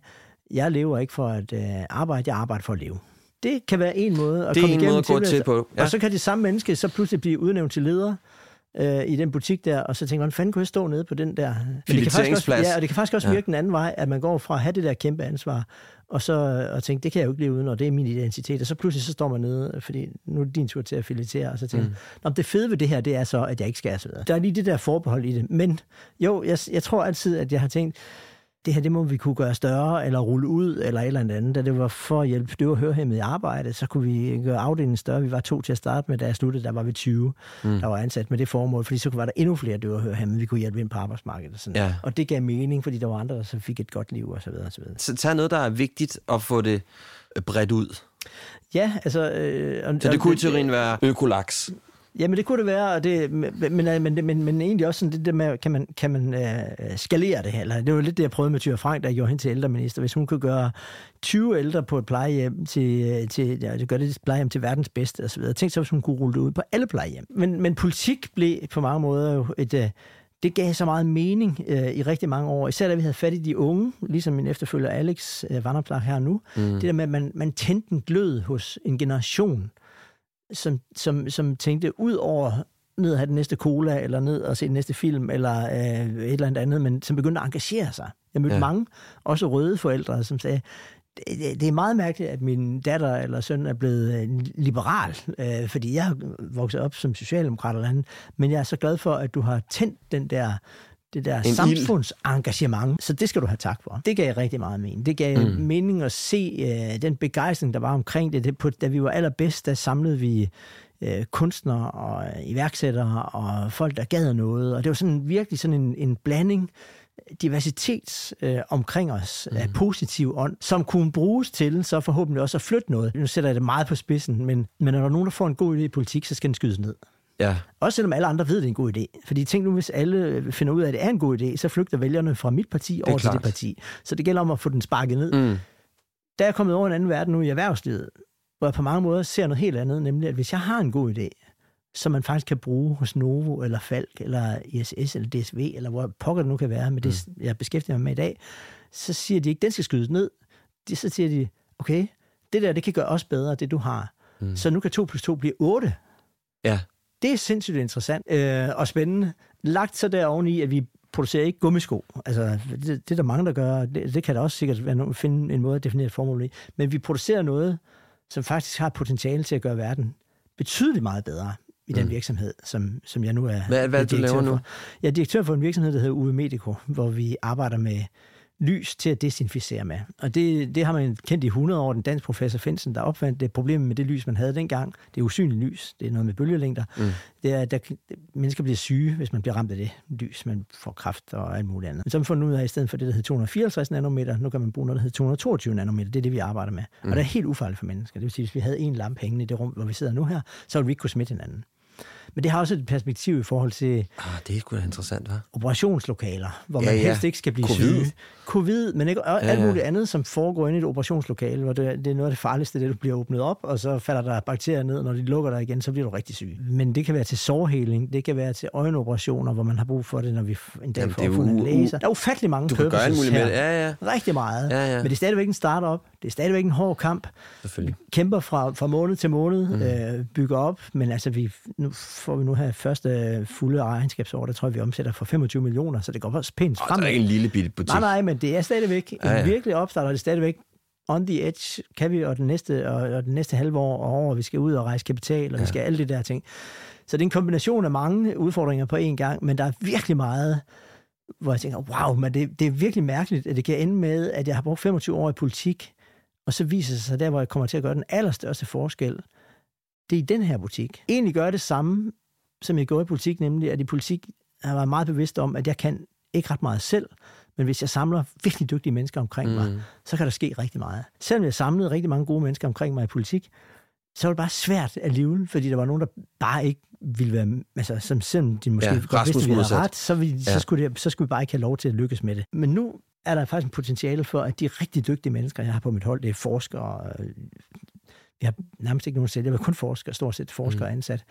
jeg lever ikke for at øh, arbejde, jeg arbejder for at leve. Det kan være en måde at Det komme en igennem måde at gå til på, ja. Og så kan det samme menneske så pludselig blive udnævnt til leder øh, i den butik der, og så tænker man, hvordan fanden kunne jeg stå nede på den der... Men det kan faktisk også, Fileteringsplads. ja, og det kan faktisk også Ja. virke den anden vej, at man går fra at have det der kæmpe ansvar, og så og tænke, det kan jeg jo ikke leve uden, og det er min identitet. Og så pludselig så står man nede, fordi nu er det din tur til at filetere, og så tænker mm. Nå, det fede ved det her, det er så, at jeg ikke skal og så videre. Der er lige det der forbehold i det. Men jo, jeg, jeg tror altid, at jeg har tænkt, det her, det må vi kunne gøre større, eller rulle ud, eller et eller andet. Da det var for at hjælpe døve og hørehæmmede i arbejde, så kunne vi gøre afdelingen større. Vi var to til at starte med, da jeg sluttede, der var vi 20, mm. der var ansat med det formål, fordi så var der endnu flere døve og hørehæmmede, vi kunne hjælpe ind på arbejdsmarkedet. Og, sådan. Ja. og det gav mening, fordi der var andre, der så fik et godt liv, og så videre, og så videre. Så tag noget, der er vigtigt at få det bredt ud. Ja, altså... Øh, og, Så det kunne i teorien være økolaks. Jamen det kunne det være, og det, men, men, men, men, egentlig også sådan det der med, kan man, kan man øh, skalere det her? Eller, det var lidt det, jeg prøvede med Tyre Frank, der gjorde hende til ældreminister. Hvis hun kunne gøre 20 ældre på et plejehjem til, til ja, det gør det plejehjem til verdens bedste og så videre. Tænk så, hvis hun kunne rulle det ud på alle plejehjem. Men, men politik blev på mange måder jo et... Øh, det gav så meget mening øh, i rigtig mange år, især da vi havde fat i de unge, ligesom min efterfølger Alex øh, Vanderplak her nu. Mm. Det der med, at man, man tændte en glød hos en generation, som, som, som tænkte ud over ned at have den næste cola, eller ned og se den næste film, eller øh, et eller andet andet, men som begyndte at engagere sig. Jeg mødte Ja. mange, også røde forældre, som sagde, det, det- er meget mærkeligt, at min datter eller søn er blevet øh, liberal, øh, fordi jeg har vokset op som socialdemokrat eller andet, men jeg er så glad for, at du har tændt den der det der En ild. samfundsengagement, så det skal du have tak for. Det gav rigtig meget mening. Det gav mm. mening at se øh, den begejstring, der var omkring det. det på, da vi var allerbedst, der samlede vi øh, kunstnere og iværksættere og folk, der gad noget. Og det var sådan virkelig sådan en, en blanding diversitet øh, omkring os mm. af positiv ånd, som kunne bruges til så forhåbentlig også at flytte noget. Nu sætter jeg det meget på spidsen, men, men når der er nogen, der får en god idé i politik, så skal den skydes ned. Ja. Også selvom alle andre ved, at det er en god idé. Fordi tænk nu, hvis alle finder ud af, at det er en god idé, så flygter vælgerne fra mit parti over til klart. det parti. Så det gælder om at få den sparket ned. Mm. Der er jeg kommet over en anden verden nu i erhvervslivet, hvor jeg på mange måder ser noget helt andet, nemlig at hvis jeg har en god idé, som man faktisk kan bruge hos Novo, eller Falk, eller ISS, eller DSV, eller hvor pokker det nu kan være, med det, jeg beskæftiger mig med i dag, så siger de ikke, den skal skydes ned. De, så siger de, okay, det der, det kan gøre os bedre, det du har. Mm. Så nu kan 2 plus 2 blive 8. Ja. Det er sindssygt interessant øh, og spændende. Lagt så der oveni, at vi producerer ikke gummisko. Altså, det, det er der mange, der gør. Det, det kan der også sikkert være nogen, finde en måde at definere et formål i. Men vi producerer noget, som faktisk har potentiale til at gøre verden betydeligt meget bedre i den virksomhed, som, som jeg nu er, Hvad- hvad er du laver nu? For. Jeg er direktør for en virksomhed, der hedder UV Medico, hvor vi arbejder med lys til at desinficere med. Og det, det har man kendt i 100 år, den danske professor Finsen, der opfandt det problem med det lys, man havde dengang. Det er usynligt lys, det er noget med bølgelængder. Mm. Det er, at der, mennesker bliver syge, hvis man bliver ramt af det lys. Man får kræft og alt muligt andet. Men så har man fundet ud af, at i stedet for det, der hedder 254 nanometer, nu kan man bruge noget, der hedder 222 nanometer. Det er det, vi arbejder med. Mm. Og det er helt ufarligt for mennesker. Det vil sige, hvis vi havde en lampe hængende i det rum, hvor vi sidder nu her, så ville vi ikke kunne smitte hinanden. Men det har også et perspektiv i forhold til Ah, det er sgu da interessant, hva'? operationslokaler, hvor Ja, man ja. helst ikke skal blive Covid. syge. Covid, men ikke, og alt muligt andet, som foregår inde i et operationslokale, hvor det, det er noget af det farligste, det du bliver åbnet op, og så falder der bakterier ned, når de lukker dig igen, så bliver du rigtig syg. Men det kan være til sårheling, det kan være til øjenoperationer, hvor man har brug for det, når vi en dag Jamen, får fundet en laser. Der er ufattelig mange Du kan gøre alt muligt med det. Ja, ja. Rigtig meget. Ja, ja. Men det er stadigvæk en startup. Det er stadigvæk en hård kamp. Selvfølgelig. Kæmper fra, fra måned til måned, mm. øh, bygger op, men altså vi nu får vi nu her første fulde regnskabsår, der tror jeg, vi omsætter for 25 millioner, så det går også pænt Og frem. det er ikke en lille bitte butik. Nej, nej, men det er stadigvæk Ja, ja, ja. virkelig opstart, og det er stadigvæk on the edge, kan vi, og den næste, og, og den næste halve år og år, vi skal ud og rejse kapital, og ja. vi skal alle de der ting. Så det er en kombination af mange udfordringer på én gang, men der er virkelig meget, hvor jeg tænker, wow, men det, det er virkelig mærkeligt, at det kan ende med, at jeg har brugt 25 år i politik, og så viser det sig der, hvor jeg kommer til at gøre den allerstørste forskel, det er i den her butik. Egentlig gør jeg det samme, som jeg gjorde i politik, nemlig at i politik har jeg været meget bevidst om, at jeg kan ikke ret meget selv, men hvis jeg samler virkelig dygtige mennesker omkring mm. mig, så kan der ske rigtig meget. Selvom jeg samlede rigtig mange gode mennesker omkring mig i politik, så var det bare svært alligevel, fordi der var nogen, der bare ikke ville være, altså som selvom de måske Ja, godt vidste, at vi havde ret, så, ville, ja. Så, skulle det, så skulle vi bare ikke have lov til at lykkes med det. Men nu er der faktisk en potentiale for, at de rigtig dygtige mennesker, jeg har på mit hold, det er forskere, øh, jeg har nærmest ikke nogen selv, jeg var kun forskere, stort set forskere Mm. ansat,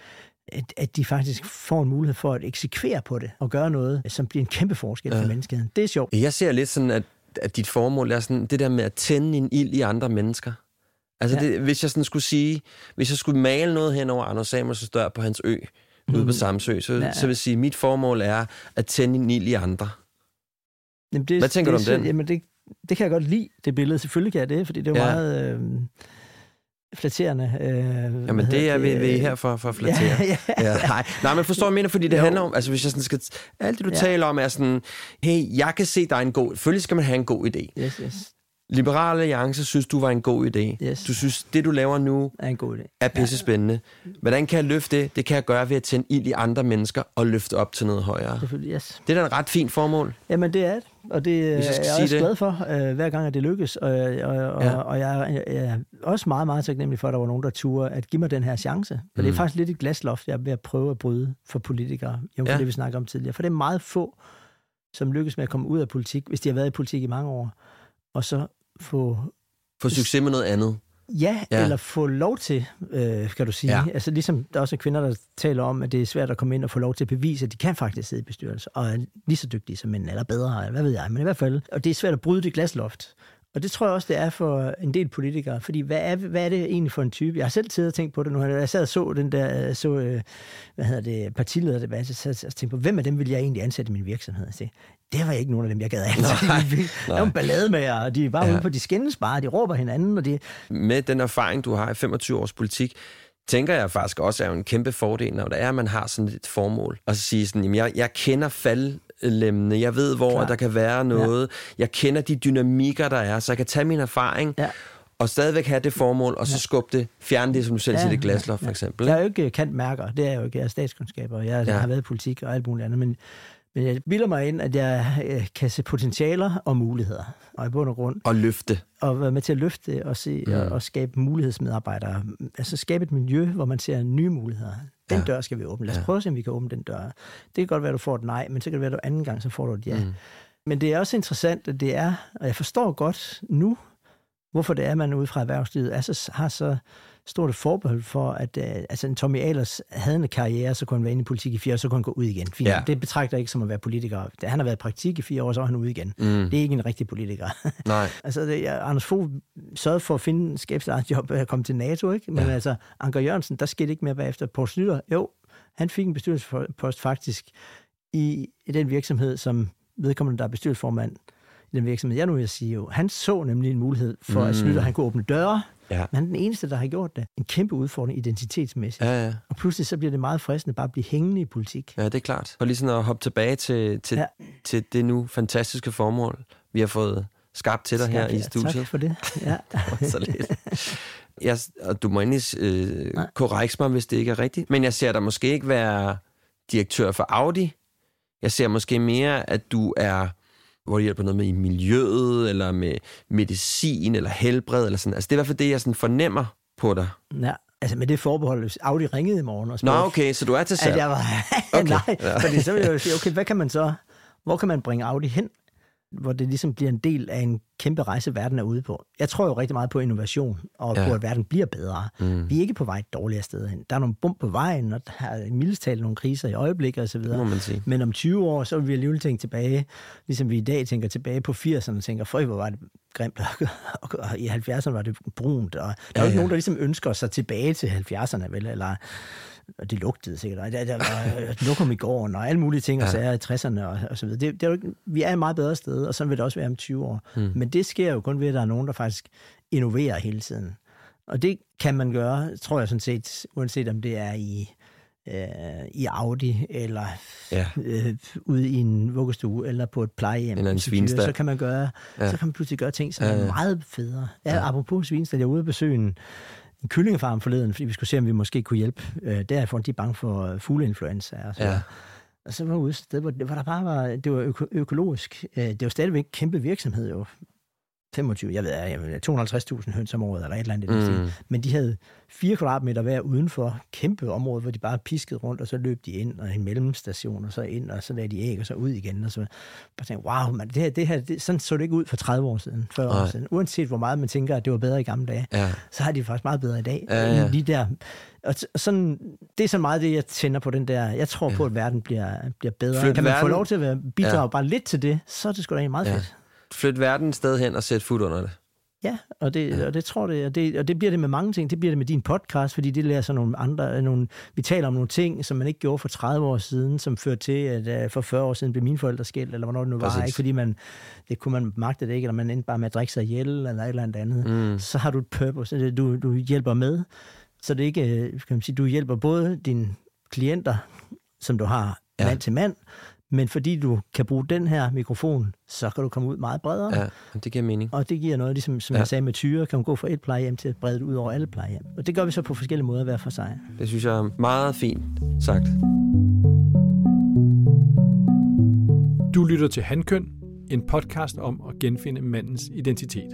at, at de faktisk får en mulighed for at eksekvere på det, og gøre noget, som bliver en kæmpe forskel ja. For menneskeheden. Det er sjovt. Jeg ser lidt sådan, at, at dit formål er sådan, det der med at tænde en ild i andre mennesker. Altså, Ja. det, hvis jeg sådan skulle sige, hvis jeg skulle male noget hen over Anders Samuelsens dør på hans ø, mm. ude på Samsø, så, Ja, så vil jeg sige, at mit formål er at tænde en ild i andre. Jamen, det, Hvad tænker det, du om er- den? Jamen, det, det kan jeg godt lide, det billede. Selvfølgelig kan jeg det, fordi det er jo Ja. meget øh, flatterende. Øh, Jamen, det er vi, vi er her for, for at flattere. Ja, ja. Ja, nej. nej, men forstår jeg mener, fordi det Jo. handler om, altså hvis jeg sådan skal, alt det du Ja. ja. taler om er sådan, hey, jeg kan se, der er en god, selvfølgelig skal man have en god idé. Yes, yes. Liberale Alliance synes, du var en god idé. Yes. Du synes, det du laver nu er en god idé. er pisse spændende. Hvordan kan jeg løfte det? Det kan jeg gøre ved at tænde ild i andre mennesker og løfte op til noget højere. Selvfølgelig, yes. Det er da et ret fint formål. Jamen, det er det. Og det er Hvis jeg skal jeg også det. glad for, øh, hver gang, at det lykkes. Og, og, og, Ja. og jeg, jeg, jeg er også meget, meget taknemmelig for, at der var nogen, der turde at give mig den her chance. For mm. det er Mm. faktisk lidt et glasloft, jeg er ved at prøve at bryde for politikere. Jo, Ja. det, vi snakker om tidligere. For det er meget få, som lykkes med at komme ud af politik, hvis de har været i politik i mange år, og så få Få succes med noget andet. Ja, Ja. eller få lov til, øh, kan du sige. Ja. Ja. Altså ligesom der også er kvinder, der taler om, at det er svært at komme ind og få lov til at bevise, at de kan faktisk sidde i bestyrelse, og er lige så dygtige som mænd, eller bedre, eller hvad ved jeg, men i hvert fald. Og det er svært at bryde det glasloft. Og det tror jeg også, det er for en del politikere. Fordi hvad er, hvad er det egentlig for en type? Jeg har selv tidligere tænkt på det nu. Jeg sad og så den der, så, øh, hvad hedder det, partilederdebat, så sad og tænkte på, hvem af dem vil jeg egentlig ansætte i min virksomhed? Tænkte, det var ikke nogen af dem, jeg gad ansætte. Nej. Der er jo en ballade med jer, og de er bare Ja. ude på, de skændes bare, de råber hinanden, og de, Med den erfaring, du har i 25 års politik, tænker jeg faktisk også er jo en kæmpe fordel, når det er, at man har sådan et formål. Og så sige sådan, jamen jeg, jeg kender faldlemmene, jeg ved, hvor Klar. der kan være noget, jeg kender de dynamikker, der er, så jeg kan tage min erfaring, Ja. og stadigvæk have det formål, og så skubbe det, fjerne det, som du selv Ja, siger, det glasloft for eksempel. Jeg er jo ikke kantmærker, det er jeg jo ikke. Jeg er statskundskaber, og jeg Ja. ja. har været i politik og alt muligt andet, men, men jeg bilder mig ind, at jeg øh, kan se potentialer og muligheder, og i bund og grund, Og løfte. og være med til at løfte og, se, mm. og, og skabe mulighedsmedarbejdere. Altså skabe et miljø, hvor man ser nye muligheder. Den Ja. dør skal vi åbne. Lad os Ja. prøve at se, om vi kan åbne den dør. Det kan godt være, at du får et nej, men så kan det være, at du anden gang, så får du et ja. Mm. Mm. Men det er også interessant, at det er, og jeg forstår godt nu, hvorfor det er, at man ude fra erhvervslivet er så, har så stort forbehold for, at uh, altså en Tommy Ahlers havde en karriere, så kunne han være inde i politik i fire år, så kunne han gå ud igen. Fint. Ja. Det betragter jeg ikke som at være politiker. Han har været i praktik i fire år, så er han ude igen. Mm. Det er ikke en rigtig politiker. Nej. altså, det, Anders Fogh sørgede for at finde skabe sit eget job at komme til NATO, ikke? Men Ja. altså, Anker Jørgensen, der skete ikke mere bagefter. Poul Slytter, jo, han fik en bestyrelsespost faktisk i, i den virksomhed, som vedkommende, der er bestyrelsesformand i den virksomhed, jeg nu vil sige jo, han så nemlig en mulighed for, mm. at. Slytter, han kunne åbne døre, Ja. men han er den eneste, der har gjort det. En kæmpe udfordring identitetsmæssigt. Ja. Ja. Og pludselig så bliver det meget fristende bare at blive hængende i politik. Ja, det er klart. For lige sådan at hoppe tilbage til, til, ja. Til det nu fantastiske formål, vi har fået skabt til dig her i Ja, studiet. Tak for det. Ja. så lidt. Jeg, og du må endelig øh, Nej. korrekse mig, hvis det ikke er rigtigt. Men jeg ser dig måske ikke være direktør for Audi. Jeg ser måske mere, at du er, hvor det hjælper noget med i miljøet, eller med medicin, eller helbred, eller sådan. Altså, det er i hvert fald det, jeg sådan fornemmer på dig. ja. Altså med det forbehold, hvis Audi ringede i morgen og Nå, spurgte, okay, så du er til at salg. jeg var... Okay. Nej, Ja. fordi så vil jeg jo sige, okay, hvad kan man så... Hvor kan man bringe Audi hen? Hvor det ligesom bliver en del af en kæmpe rejse, verden er ude på. Jeg tror jo rigtig meget på innovation, og Ja. på, at verden bliver bedre. Mm. Vi er ikke på vej et dårligere sted hen. Der er nogle bump på vejen, og der er mildest nogle kriser i øjeblikket osv. Men om 20 år, så vil vi alligevel tænke tilbage, ligesom vi i dag tænker tilbage på 80'erne, og tænker, for hvor var det grimt, og, og i 70'erne var det brunt, og der er jo Ja, ikke ja. nogen, der ligesom ønsker sig tilbage til 70'erne, vel, eller og det lugtede sikkert, og der, der var lokum i gården, og alle mulige ting, og sager i 60'erne, og, og så videre. Det, det er jo, ikke- vi er et meget bedre sted, og sådan vil det også være om 20 år. Mm. Men det sker jo kun ved, at der er nogen, der faktisk innoverer hele tiden. Og det kan man gøre, tror jeg sådan set, uanset om det er i, øh, i Audi, eller Ja. øh, ude i en vuggestue, eller på et plejehjem. Eller en svinestald. Så kan man gøre, Ja. så kan man pludselig gøre ting, som Ja, er meget federe. Ja, ja. apropos svinestald, jeg var ude at besøge en, en kyllingefarm forleden, fordi vi skulle se, om vi måske kunne hjælpe. Øh, derfor de er bange for fugleinfluenza. Og så, Ja. og så var ude et sted, hvor, hvor der bare var, det var øko, økologisk. Øh, det var stadigvæk kæmpe virksomhed jo. 25, jeg ved, jeg ved 250.000 høns om året, eller et eller andet. Mm. Mm. Men de havde 4 kvadratmeter hver udenfor, kæmpe område, hvor de bare piskede rundt, og så løb de ind, og en mellemstation, og så ind, og så lagde de æg, og så ud igen. Og så bare tænkte, wow, man, det her, det her det, sådan så det ikke ud for 30 år siden, 40 Nej. år siden. Uanset hvor meget man tænker, at det var bedre i gamle dage, Ja. så har de det faktisk meget bedre i dag. Ja, ja. De der, og sådan, det er så meget det, jeg tænder på den der. Jeg tror på, at verden bliver, bliver bedre. Flyt kan man få verden- lov til at bidrage Ja. ja. bare lidt til det, så er det sgu da meget Ja. fedt. Flyt verden et sted hen og sæt fod under det. Ja, og det, ja. og det tror det, og det, og det bliver det med mange ting. Det bliver det med din podcast, fordi det lærer så nogle andre, nogle, vi taler om nogle ting, som man ikke gjorde for 30 år siden, som førte til, at uh, for 40 år siden blev mine forældre skilt, eller hvornår det nu var, Præcis. ikke? fordi man, det kunne man magte det ikke, eller man endte bare med at drikke sig ihjel, eller et eller andet andet. Mm. Så har du et purpose, det- du, du hjælper med, så det ikke, øh, kan man sige, du hjælper både dine klienter, som du har Ja. mand til mand, men fordi du kan bruge den her mikrofon, så kan du komme ud meget bredere. Ja, det giver mening. Og det giver noget, ligesom som Ja. jeg sagde med tyre, kan man gå fra et plejehjem til at brede det ud over alle plejehjem. Og det gør vi så på forskellige måder hver for sig. Det synes jeg er meget fint sagt. Du lytter til Handkøn, en podcast om at genfinde mandens identitet.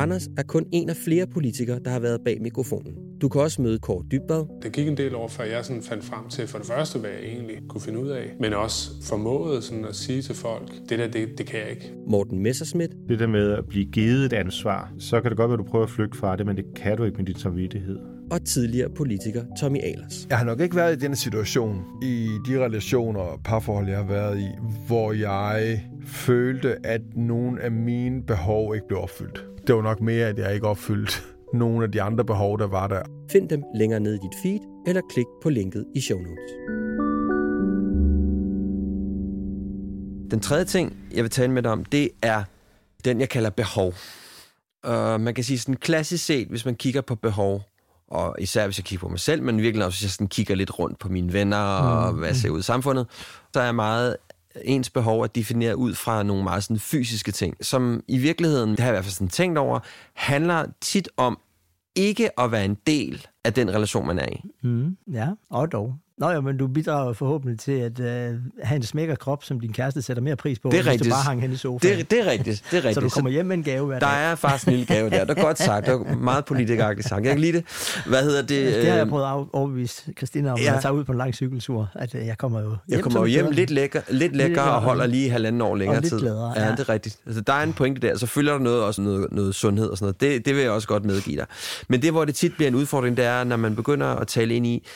Anders er kun en af flere politikere, der har været bag mikrofonen. Du kan også møde Kåre Dybbad, Det gik en del år, før jeg sådan fandt frem til for det første, hvad jeg egentlig kunne finde ud af, men også formåede sådan at sige til folk, det der, det, det kan jeg ikke. Morten Messerschmidt Det der med at blive givet et ansvar, så kan det godt være, at du prøver at flygte fra det, men det kan du ikke med din samvittighed. og tidligere politiker Tommy Ahlers. Jeg har nok ikke været i den situation, i de relationer og parforhold, jeg har været i, hvor jeg følte, at nogle af mine behov ikke blev opfyldt. Det var nok mere, at jeg ikke opfyldte nogle af de andre behov, der var der. Find dem længere nede i dit feed, eller klik på linket i show notes. Den tredje ting, jeg vil tale med dig om, det er den, jeg kalder behov. Uh, man kan sige sådan klassisk set, hvis man kigger på behov, og især hvis jeg kigger på mig selv, men virkelig også hvis jeg sådan kigger lidt rundt på mine venner og hvad jeg ser ud i samfundet, så er meget ens behov at definere ud fra nogle meget sådan fysiske ting, som i virkeligheden, det har jeg i hvert fald sådan tænkt over, handler tit om ikke at være en del af den relation, man er i. Mm, ja, og dog. Nå ja, men du bidrager forhåbentlig til at øh, have en smækker krop, som din kæreste sætter mere pris på, Det er hvis rigtigt. du bare hang hen i sofaen. Det, det er rigtigt, det er rigtigt. så du kommer hjem med en gave hver der dag. er faktisk en lille gave der. Det er godt sagt. Det er meget politikeragtigt sagt. Jeg kan lide det. Hvad hedder det? Det har jeg øh, prøvet at overbevise Christina om, Ja. jeg tager ud på en lang cykeltur, at øh, jeg kommer jo hjem. Jeg kommer jo hjem lidt lækker, lidt lækker og holder lige halvanden år længere lidt tid. gladere, ja, ja. det er rigtigt. Altså, der er en pointe der. Så følger der noget, også noget, noget sundhed og sådan noget. Det, det vil jeg også godt medgive dig. Men det, hvor det tit bliver en udfordring, det er, når man begynder at tale ind i,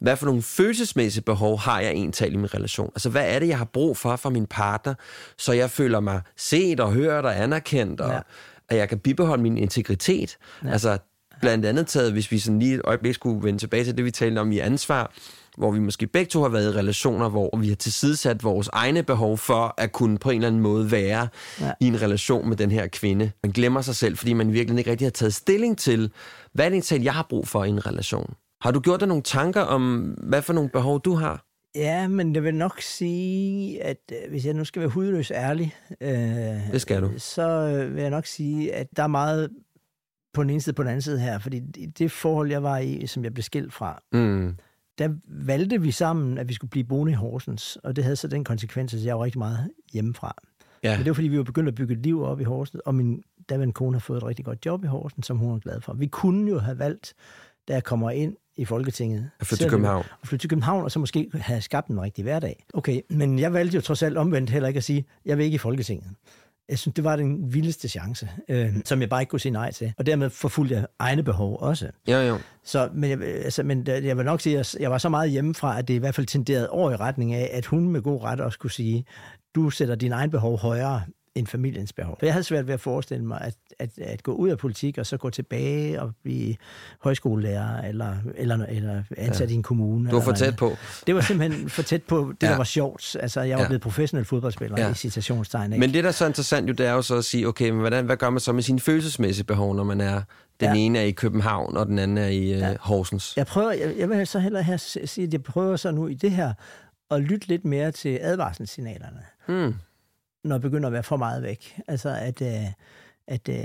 hvad for nogle følelsesmæssige behov har jeg egentlig i min relation? Altså, hvad er det, jeg har brug for fra min partner, så jeg føler mig set og hørt og anerkendt, og Ja. at jeg kan bibeholde min integritet? Ja. Altså, blandt andet taget, hvis vi sådan lige et øjeblik skulle vende tilbage til det, vi talte om i ansvar, hvor vi måske begge to har været i relationer, hvor vi har tilsidesat vores egne behov for at kunne på en eller anden måde være ja. I en relation med den her kvinde. Man glemmer sig selv, fordi man virkelig ikke rigtig har taget stilling til, hvad er det egentlig, jeg har brug for i en relation? Har du gjort dig nogle tanker om, hvad for nogle behov du har? Ja, men jeg vil nok sige, at øh, hvis jeg nu skal være hudløs ærlig, øh, Det skal du. så øh, vil jeg nok sige, at der er meget på den ene side og på den anden side her, fordi det forhold, jeg var i, som jeg blev skilt fra, Mm. der valgte vi sammen, at vi skulle blive boende i Horsens, og det havde så den konsekvens, at jeg var rigtig meget hjemmefra. Ja. Men det var, fordi vi var begyndt at bygge et liv op i Horsens, og min daværende kone har fået et rigtig godt job i Horsens, som hun er glad for. Vi kunne jo have valgt, da jeg kommer ind i Folketinget. At flytte til København. At flytte til København, og så måske have skabt en rigtig hverdag. Okay, men jeg valgte jo trods alt omvendt heller ikke at sige, jeg vil ikke i Folketinget. Jeg synes, det var den vildeste chance, øh, som jeg bare ikke kunne sige nej til. Og dermed forfulgte jeg egne behov også. Jo, jo. Så, men, jeg, altså, men jeg vil nok sige, at jeg var så meget hjemmefra, at det i hvert fald tenderede over i retning af, at hun med god ret også kunne sige, du sætter din egen behov højere end familiens behov. For jeg havde svært ved at forestille mig, at, at, at gå ud af politik og så gå tilbage og blive højskolelærer eller, eller, eller ansat ja. i en kommune. Du var for tæt på. Det var simpelthen for tæt på det, ja. der var sjovt. Altså, jeg var Ja. blevet professionel fodboldspiller Ja. i citationstegn. Ikke? Men det, der er så interessant jo, det er jo så at sige, okay, men hvordan, hvad gør man så med sine følelsesmæssige behov, når man er, den Ja. ene er i København, og den anden er i øh, Ja. Horsens? Jeg prøver, jeg, jeg vil så hellere her sige, at jeg prøver så nu i det her at lytte lidt mere til advarselssignalerne, Hmm. Når jeg begynder at være for meget væk. Altså, at, øh, at, øh,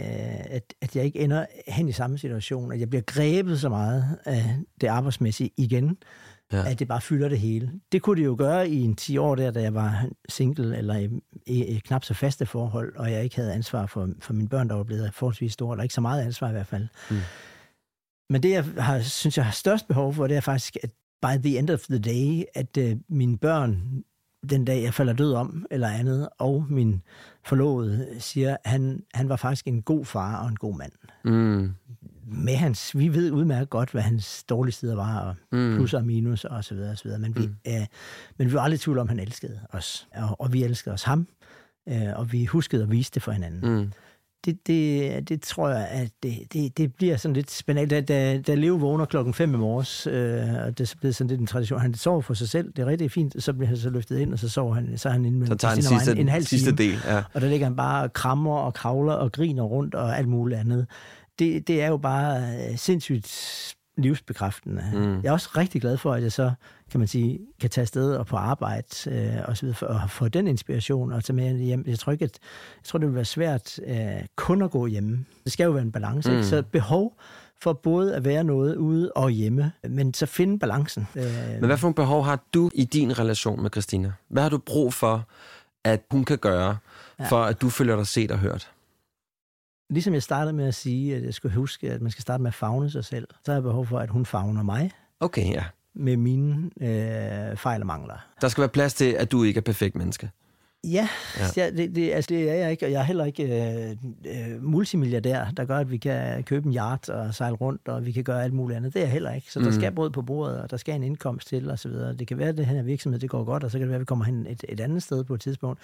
at, at jeg ikke ender hen i samme situation, at jeg bliver grebet så meget af det arbejdsmæssige igen, Ja. ja. at det bare fylder det hele. Det kunne det jo gøre i en 10 år der, da jeg var single eller i, i, i knap så faste forhold, og jeg ikke havde ansvar for, for mine børn, der var blevet forholdsvis store, eller ikke så meget ansvar i hvert fald. Mm. Men det, jeg har, synes, jeg har størst behov for, det er faktisk, at by the end of the day, at øh, mine børn, den dag jeg falder død om, eller andet, og min forlovede siger, han, han var faktisk en god far og en god mand. Mm. Med hans, vi ved udmærket godt, hvad hans dårlige sider var, og Mm. plus og minus og så videre, og så videre. Men, vi, Mm. øh, men vi var aldrig i tvivl om, at han elskede os, og, og vi elskede os ham, øh, og vi huskede at vise det for hinanden. Mm. Det, det, det tror jeg, at det, det, det bliver sådan lidt spændende. Da, da, da Leo vågner klokken 5 i morges, øh, og det er blevet sådan lidt en tradition, han sover for sig selv, det er rigtig fint, så bliver han så løftet ind, og så sover han, så er han inde Så tager mig sidste, en, en halv sidste time. del. Ja. Og der ligger han bare og krammer og kravler og griner rundt og alt muligt andet. Det, det er jo bare øh, sindssygt livsbekræftende. Mm. Jeg er også rigtig glad for, at jeg så, kan man sige, kan tage afsted og på arbejde øh, og så videre, for at få den inspiration og tage med hjem. Jeg tror ikke, at jeg tror, det vil være svært øh, kun at gå hjemme. Det skal jo være en balance. Mm. Ikke? Så behov for både at være noget ude og hjemme, men så finde balancen. Øh, Men hvad for nogle behov har du i din relation med Christina? Hvad har du brug for, at hun kan gøre, Ja. for at du føler dig set og hørt? Ligesom jeg startede med at sige, at jeg skulle huske, at man skal starte med at fagne sig selv, så har jeg behov for, at hun fagner mig Okay, ja. med mine øh, fejl og mangler. Der skal være plads til, at du ikke er perfekt menneske. Ja, Ja. ja. det, det, altså det er jeg ikke, og jeg er heller ikke øh, øh, multimilliardær, der gør, at vi kan købe en yacht og sejle rundt, og vi kan gøre alt muligt andet. Det er jeg heller ikke. Så der Mm. skal brød på bordet, og der skal en indkomst til, og så videre. Det kan være, at det her virksomhed det går godt, og så kan det være, at vi kommer hen et, et andet sted på et tidspunkt.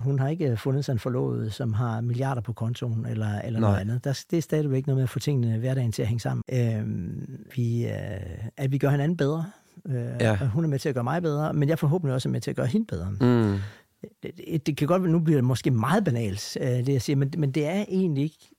Hun har ikke fundet sig en forlovet, som har milliarder på kontoen, eller, eller noget andet. Der, det er stadigvæk noget med at få tingene hverdagen til at hænge sammen. Øh, vi, øh, at vi gør hinanden bedre. Øh, Ja. hun er med til at gøre mig bedre, men jeg forhåbentlig også er med til at gøre hende bedre Mm. Det, det kan godt være, nu bliver det måske meget banalt, øh, det jeg siger, men, men det er egentlig ikke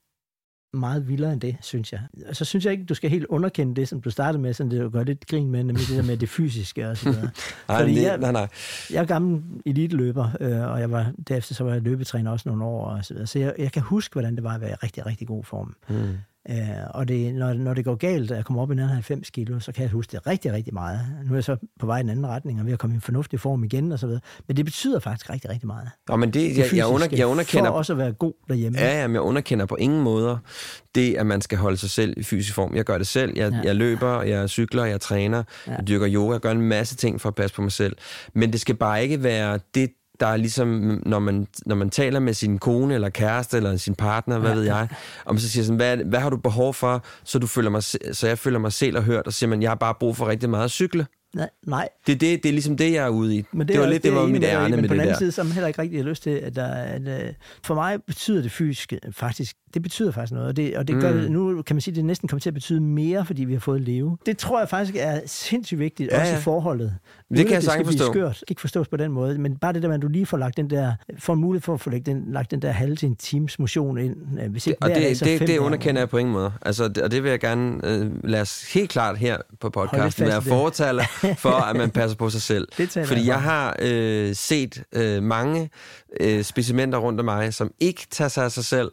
meget vildere end det, synes jeg. Og så synes jeg ikke, du skal helt underkende det, som du startede med, sådan det at gøre lidt grin med, nemlig det der med det fysiske og så videre. Nej, Fordi jeg- nej, nej. Jeg er gammel eliteløber, øh, og jeg var, derefter så var jeg løbetræner også nogle år, og så, videre. så jeg, jeg kan huske, hvordan det var at være i rigtig, rigtig god form. Mm. Øh, og det, når, når det går galt, og jeg kommer op i nærmere 90 kilo, så kan jeg huske det rigtig, rigtig meget. Nu er jeg så på vej i en anden retning, og ved at komme i en fornuftig form igen, og så videre. Men det betyder faktisk rigtig, rigtig meget. Nå, men det, Det jeg, jeg, under, jeg underkender... For også at være god derhjemme. Ja, jamen, jeg underkender på ingen måder det, at man skal holde sig selv i fysisk form. Jeg gør det selv. Jeg, ja. Ja. jeg løber, jeg cykler, jeg træner, ja. Ja. jeg dyrker yoga, jeg gør en masse ting for at passe på mig selv. Men det skal bare ikke være det, der er ligesom, når man, når man taler med sin kone eller kæreste eller sin partner, hvad Ja. ved jeg, om så siger sådan, hvad, hvad har du behov for, så, du føler mig, så jeg føler mig selv og hørt, og siger man, jeg har bare brug for rigtig meget at cykle. Nej, nej. Det er, det, det er ligesom det, jeg er ude i. Men det, var er- lidt, det, var mit enig dig i, ærne men med på det den anden der. side, så har heller ikke rigtig lyst til, at der er... At, øh, for mig betyder det fysiske faktisk, det betyder faktisk noget, og det, og det gør Mm. det, nu kan man sige, at det næsten kommer til at betyde mere, fordi vi har fået leve. Det tror jeg faktisk er sindssygt vigtigt, Ja, ja, også i forholdet. Det Uden kan jeg at sagtens forstå. Skørt. Det kan ikke forstås på den måde, men bare det der med, at du lige får lagt den der, får mulighed for at få lagt den, lagt den der halve til en times motion ind. øh, Hvis ikke Og hver dag, det, så det, det underkender jeg på ingen måde. Altså, det, og det vil jeg gerne øh, lade os helt klart her på podcasten være det. fortaler for, at man passer på sig selv. Det Fordi jeg har øh, set øh, mange øh, specimenter rundt om mig, som ikke tager sig af sig selv.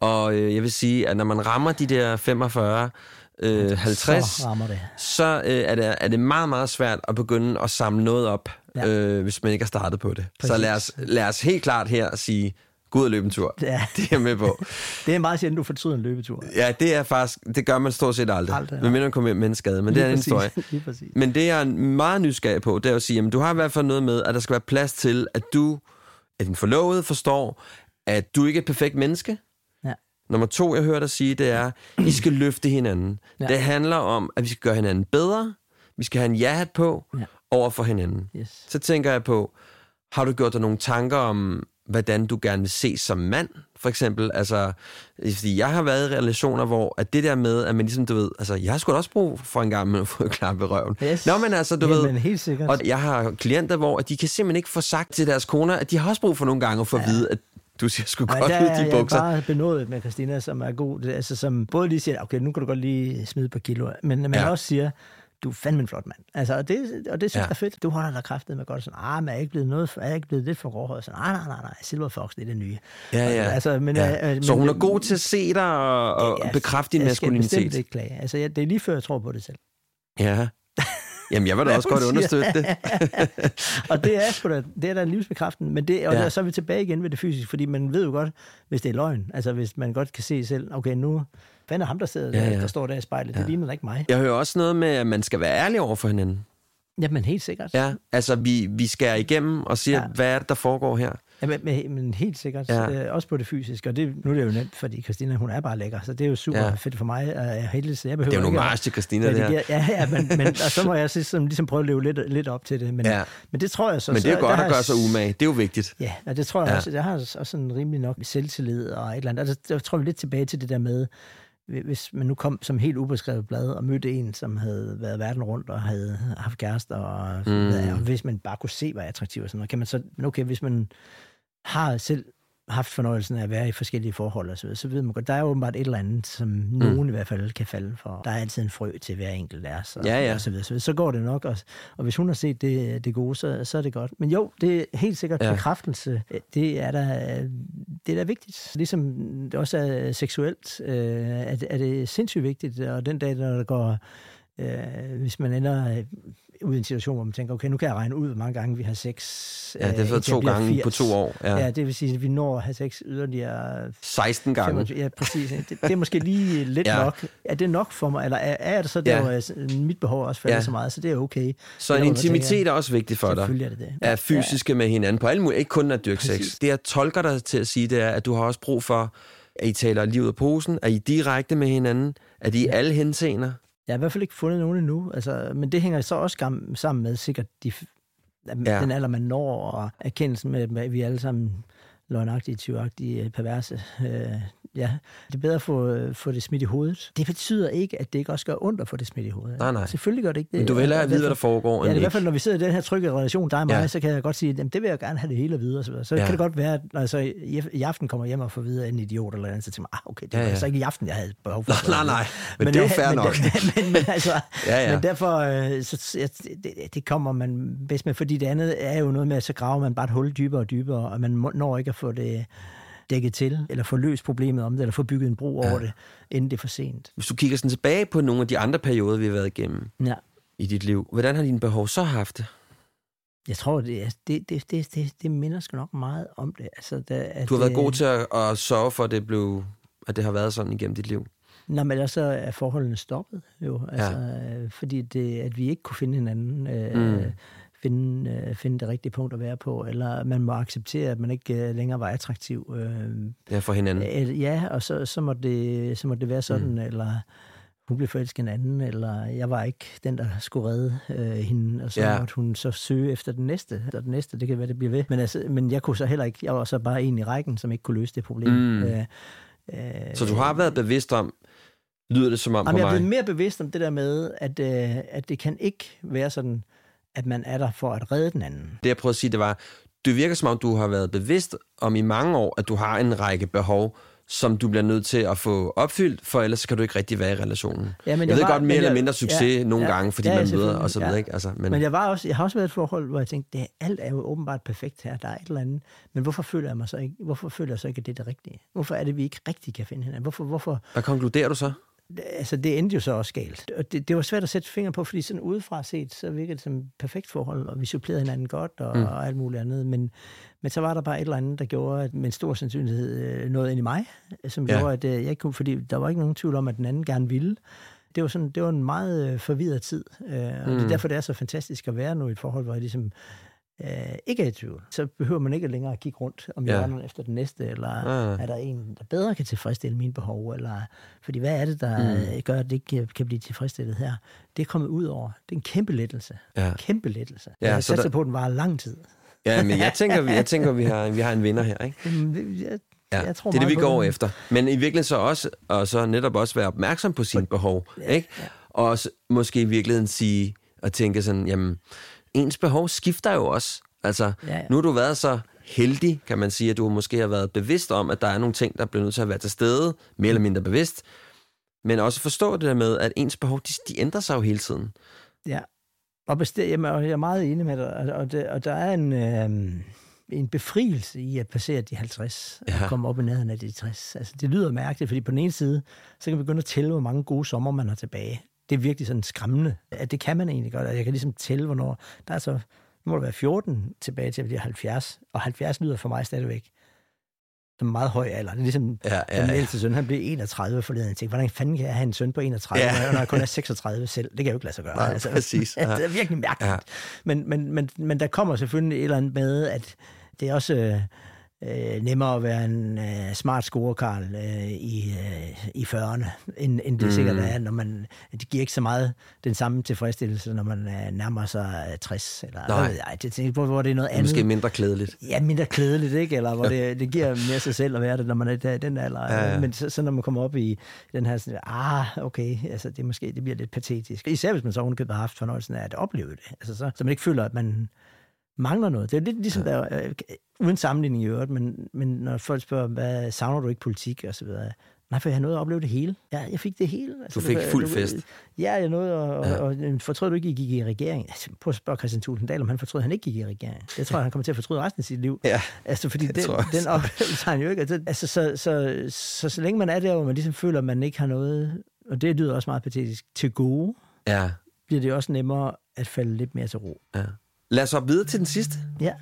Og øh, jeg vil sige, at når man rammer de der 45, øh, 50, Så rammer det. så øh, er, det, er det meget, meget svært at begynde at samle noget op, ja. Øh, hvis man ikke har startet på det. Så Præcis. lad os, lad os helt klart her sige, gå ud og løbe en tur. Ja. Det er jeg med på. Det er meget sjældent, du fortryder en løbetur. Ja, det er faktisk, det gør man stort set aldrig. Aldrig, nej. Aldrig mindre man kommer med en skade, men det er en Lige historie. Lige. Men det jeg er meget nysgerrig på, det er at sige, at du har i hvert fald noget med, at der skal være plads til, at du, at din forlovede forstår, at du ikke er et perfekt menneske. Ja. Nummer to, jeg hører dig sige, det er, I skal løfte hinanden. Ja. Ja. Det handler om, at vi skal gøre hinanden bedre. Vi skal have en ja-hat på Ja. over for hinanden. Yes. Så tænker jeg på, har du gjort dig nogle tanker om, hvordan du gerne vil se som mand, for eksempel. Altså, fordi jeg har været i relationer, hvor at det der med, at man ligesom, du ved, altså, jeg har sgu også brug for en gang med at få et klap i røven. Yes. Nå, men altså, du Jamen, ved, helt sikkert. og jeg har klienter, hvor at de kan simpelthen ikke få sagt til deres koner, at de har også brug for nogle gange at få at vide, at du ser sgu Men godt der ud er i de jeg bukser. bare benådet med Christina, som er god. Altså, som både lige siger, okay, nu kan du godt lige smide på kilo, men man Ja. også siger, du er fandme en flot mand. Altså, og det, og det synes Ja. jeg er fedt. Du holder dig kraftet med godt. Sådan, ah, men er jeg ikke blevet, noget, er jeg ikke blevet lidt for gråhåret? Sådan, nej, nej, nej, nej, Silver Fox, det er det nye. Ja, ja. Altså, men, ja. øh, men, Så hun er god til at se dig og, og Ja, bekræfte din jeg skal bestemt maskulinitet. ikke klage. Altså, jeg, det er lige før, jeg tror på det selv. Ja. Jamen, jeg vil da også godt siger. understøtte det. og det er, sgu da, det er da livsbekræftende, men det, og Ja. ja. så er vi tilbage igen ved det fysiske, fordi man ved jo godt, hvis det er løgn, altså hvis man godt kan se selv, okay, nu, hvad er ham, der, sidder, Ja, ja, ja. ja. der står der i spejlet, det ligner da ikke mig. Jeg hører også noget med, at man skal være ærlig over for hinanden. Jamen helt sikkert. Ja, altså vi, vi skærer igennem og siger, ja. Ja. hvad er det, der foregår her? Ja, men, men, men helt sikkert. Ja. Ja. Øh, også på det fysiske. Og det, nu er det jo nemt, fordi Christina, hun er bare lækker. Så det er jo super Ja. ja. fedt for mig. Og jeg heldig, så jeg behøver Det er jo nogle mars til Christina, det her. redigere. Ja, ja, men, men og så må jeg ligesom, ligesom prøve at leve lidt, lidt op til det. Men, Ja. men det tror jeg så... Men det er så, jo godt der at gøre sig jeg- umage. Det er jo vigtigt. Ja, og det tror jeg Ja. ja. også. Jeg har også sådan rimelig nok selvtillid og et eller andet. Altså, der tror jeg lidt tilbage til det der med, hvis man nu kom som helt ubeskrevet blad og mødte en, som havde været verden rundt og havde haft kærester, og, Mm. og hvis man bare kunne se, hvad attraktiv og sådan noget, kan man så, men okay, hvis man har selv haft fornøjelsen af at være i forskellige forhold og så videre, så ved man godt, der er åbenbart et eller andet, som Mm. nogen i hvert fald kan falde for. Der er altid en frø til hver enkelt af os, og, Ja, ja. og så videre, så videre. Så går det nok, og, og hvis hun har set det, det gode, så, så er det godt. Men jo, det er helt sikkert Ja. bekræftelse. Det er da, det er da vigtigt. Ligesom det også er seksuelt, øh, er, det- er det sindssygt vigtigt, og den dag, der går Øh, hvis man ender ud i en situation, hvor man tænker, okay, nu kan jeg regne ud, hvor mange gange vi har sex. Ja, det er øh, så indtil to gange på 80. to år. Ja. Ja. ja, det vil sige, at vi når at have sex yderligere 16 gange. 25, ja, præcis. Det, det er måske lige lidt Ja. ja. nok. Er det nok for mig? Eller er, er det så der, Ja. ja. hvor mit behov også falder Ja. ja. så meget, så det er okay. Så en intimitet tænker, er også vigtigt for dig. Selvfølgelig er det det. Er fysiske med hinanden på alle mulige, ikke kun at dyrke sex. Præcis. Det jeg tolker dig til at sige, det er, at du har også brug for, at I taler livet af posen, er I direkte med hinanden, at I ja. alle henseender. Jeg har i hvert fald ikke fundet nogen endnu, altså, men det hænger så også sammen med sikkert de, Ja. den alder, man når, og erkendelsen med, at vi alle sammen løgnagtige, tyvagtige, perverse. Øh, ja, det er bedre at få, få det smidt i hovedet. Det betyder ikke, at det ikke også gør ondt at få det smidt i hovedet. Nej, nej. Selvfølgelig gør det ikke det. Men du vil hellere vide, hvad der foregår, Ja, end i hvert fald, når vi sidder i den her trygge relation, dig og mig, Ja. ja. så kan jeg godt sige, at det vil jeg gerne have det hele at vide. Og så, videre. så Ja. ja. kan det godt være, at når jeg så i, i aften kommer hjem og får videre en idiot eller andet, så tænker jeg, ah, okay, det Ja, var ja. altså ikke i aften, jeg havde behov for. Nej, nej, nej. Men det er jo fair men, nok. Men, men, men, altså, Ja, ja. men derfor, øh, så, jeg, det, det kommer man bedst med, fordi det andet er jo noget med, at så graver man bare et hul dybere og dybere, og man når ikke at få det dækket til, eller få løst problemet om det, eller få bygget en bro over det, inden det er for sent. Hvis du kigger sådan tilbage på nogle af de andre perioder, vi har været igennem Ja. i dit liv, hvordan har dine behov så haft det? Jeg tror, det, det, det, det, det, det minder sgu nok meget om det. Altså, da, at, Du har været øh, god til at, at sørge for, at det, blev, at det har været sådan igennem dit liv. Nå, men ellers er forholdene stoppet jo. Altså, ja. fordi det, at vi ikke kunne finde hinanden, øh, Mm. Finde, øh, finde det rigtige punkt at være på, eller man må acceptere, at man ikke øh, længere var attraktiv. Øh, Ja, for hinanden. øh, ja, og så, så, må det, så må det være sådan, Mm. eller hun blev forelsket en anden, eller jeg var ikke den, der skulle redde øh, hende, og så Ja. måtte hun så søge efter den næste, og den næste, det kan være, det bliver ved. Men, altså, men jeg kunne så heller ikke, jeg var så bare en i rækken, som ikke kunne løse det problem. Mm. Øh, øh, Så du har været bevidst om, lyder det som om Jamen, på jeg er mig? blevet mere bevidst om det der med, at, øh, at det kan ikke være sådan, at man er der for at redde den anden. Det jeg prøvede at sige, det var, det virker som om, du har været bevidst om i mange år, at du har en række behov, som du bliver nødt til at få opfyldt, for ellers kan du ikke rigtig være i relationen. Ja, men jeg, ved var- godt mere men eller jeg- mindre succes ja, nogle ja, gange, fordi ja, man møder og så videre. ja. Ikke? Altså, men, Men jeg, var også, jeg har også været i et forhold, hvor jeg tænkte, det, alt er jo åbenbart perfekt her, der er et eller andet. Men hvorfor føler jeg mig så ikke, hvorfor føler jeg så ikke, at det er det rigtige? Hvorfor er det, vi ikke rigtig kan finde hinanden? Hvorfor, hvorfor, hvad konkluderer du så? Altså det endte jo så også galt. Og det, det var svært at sætte fingre på, fordi sådan udefra set, så virkede det som et perfekt forhold, og vi supplerede hinanden godt og, Mm. mm. og alt muligt andet. Men, men så var der bare et eller andet, der gjorde, at med en stor sandsynlighed øh, noget ind i mig, som Ja. gjorde, at øh, jeg ikke kunne, fordi der var ikke nogen tvivl om, at den anden gerne ville. Det var, sådan, det var en meget øh, forvirret tid, øh, og mm. det Mm. er derfor, det er så fantastisk at være nu i et forhold, hvor jeg ligesom øh, ikke er i tvivl. Så behøver man ikke længere at kigge rundt om Ja. hjørnet efter den næste, eller Ah. er der en, der bedre kan tilfredsstille mine behov, eller fordi hvad er det, der Mm. mm. gør, at det ikke kan- blive tilfredsstillet her? Det er kommet ud over. Det er en kæmpe lettelse. Ja. Kæmpe lettelse. Ja, Ja, jeg satser der- på, at den var lang tid. Ja, men jeg tænker, jeg tænker vi, har, vi har en vinder her, ikke? Jamen, jeg, Ja, jeg tror det er det, vi går efter. Men i virkeligheden så også, og så netop også være opmærksom på sine behov, ikke? Og også måske i virkeligheden sige og tænke sådan, jamen, ens behov skifter jo også. Altså, Ja, ja. nu har du været så heldig, kan man sige, at du måske har været bevidst om, at der er nogle ting, der bliver nødt til at være til stede, mere eller mindre bevidst. Men også forstå det der med, at ens behov, de, de ændrer sig jo hele tiden. Ja, og, bestemt, jamen, jeg er meget enig med dig. Og, det, og der er en, øh, en befrielse i at passere de 50 ja. Og komme op i nærheden af de 60. Altså, det lyder mærkeligt, fordi på den ene side, så kan man begynde at tælle, hvor mange gode sommer man har tilbage. Det er virkelig sådan skræmmende, at det kan man egentlig godt. Og jeg kan ligesom tælle, hvornår... Der er så, nu må der være 14 tilbage til at blive 70, og 70 lyder for mig stadigvæk som meget høj alder. Det er ligesom, Ja, ja, ja, den ældste søn, han blev 31 forleden. Jeg tænkte, hvordan fanden kan jeg have en søn på 31, Ja. når jeg kun er 36 selv? Det kan jeg jo ikke lade sig gøre. Nej, præcis. Ja. det er virkelig mærkeligt. Ja. Men, men, men, men der kommer selvfølgelig et eller andet med, at det er også øh, øh, nemmere at være en øh, smart scorekarl øh, i, øh, i 40'erne, end, end det Mm. sikkert er, når man, det giver ikke så meget den samme tilfredsstillelse, når man øh, nærmer sig øh, 60, eller Nej. ved jeg, det, det, hvor, hvor det er noget Det andet. måske mindre klædeligt. Ja, mindre klædeligt, ikke? Eller hvor det, det giver mere sig selv at være det, når man er i den alder. Ja, ja. Men så, så, når man kommer op i den her sådan, ah, okay, altså det, måske, det bliver lidt patetisk. Især hvis man så ovenikøbet har haft fornøjelsen af at opleve det. Altså så, så man ikke føler, at man mangler noget. Det er lidt ligesom, ja. der, øh, uden sammenligning i øvrigt, men, men når folk spørger, hvad savner du ikke politik og så videre, Nej, for jeg har nået at opleve det hele. Ja, jeg fik det hele. Altså, Du fik det fuld det fest. Ja, jeg nåede, og, Ja. og, og fortrød du ikke, at I gik i regering? Altså, prøv at spørge Christian Tulsendal, om han fortrød, han ikke gik i regering. Det tror jeg, han kommer til at fortryde resten af sit liv. Ja, Altså, fordi det den, den oplevelse har han jo ikke. Altså, altså så, så, så, så, længe man er der, hvor man ligesom føler, at man ikke har noget, og det lyder også meget patetisk, til gode, ja, bliver det også nemmere at falde lidt mere til ro. ja. Lad os hoppe videre til den sidste. Ja.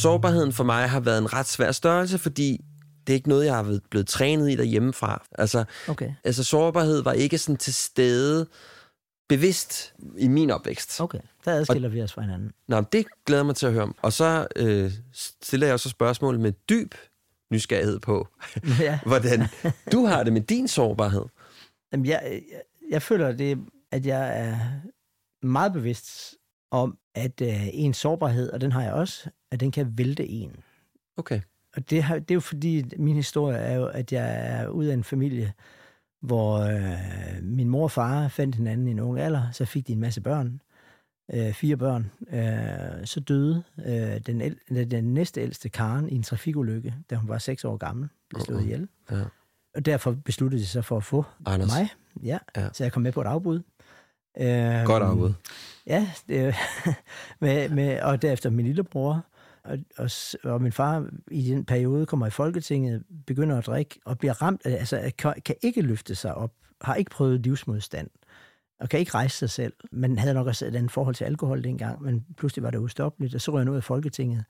Sårbarheden for mig har været en ret svær størrelse, fordi det er ikke noget, jeg har blevet trænet i derhjemmefra. Altså, Okay. altså sårbarhed var ikke sådan til stede bevidst i min opvækst. Okay, der adskiller vi os fra hinanden. Nå, det glæder mig til at høre om. Og så øh, stiller jeg også spørgsmål med dyb nysgerrighed på, ja. hvordan du har det med din sårbarhed. Jamen, jeg, jeg, jeg føler, det, at jeg er meget bevidst om, at øh, en sårbarhed, og den har jeg også, at den kan vælte en. Okay. Og det, har, det er jo fordi, min historie er jo, at jeg er ud af en familie, hvor øh, min mor og far fandt hinanden i en ung alder, så fik de en masse børn, øh, fire børn. Øh, så døde øh, den, el, den næste ældste Karen i en trafikulykke, da hun var seks år gammel, blev slået Uh-uh. ihjel. Ja. Og derfor besluttede de sig for at få Anders. mig. Ja, Ja. så jeg kom med på et afbud. Øh, Godt afbud. Ja, det, med, med, og derefter min lillebror. Og, og, og min far i den periode kommer i Folketinget, begynder at drikke og bliver ramt, altså kan, kan ikke løfte sig op, har ikke prøvet livsmodstand, og kan ikke rejse sig selv, men havde nok også et andet forhold til alkohol dengang, men pludselig var det ustoppeligt, og så røg han ud af Folketinget.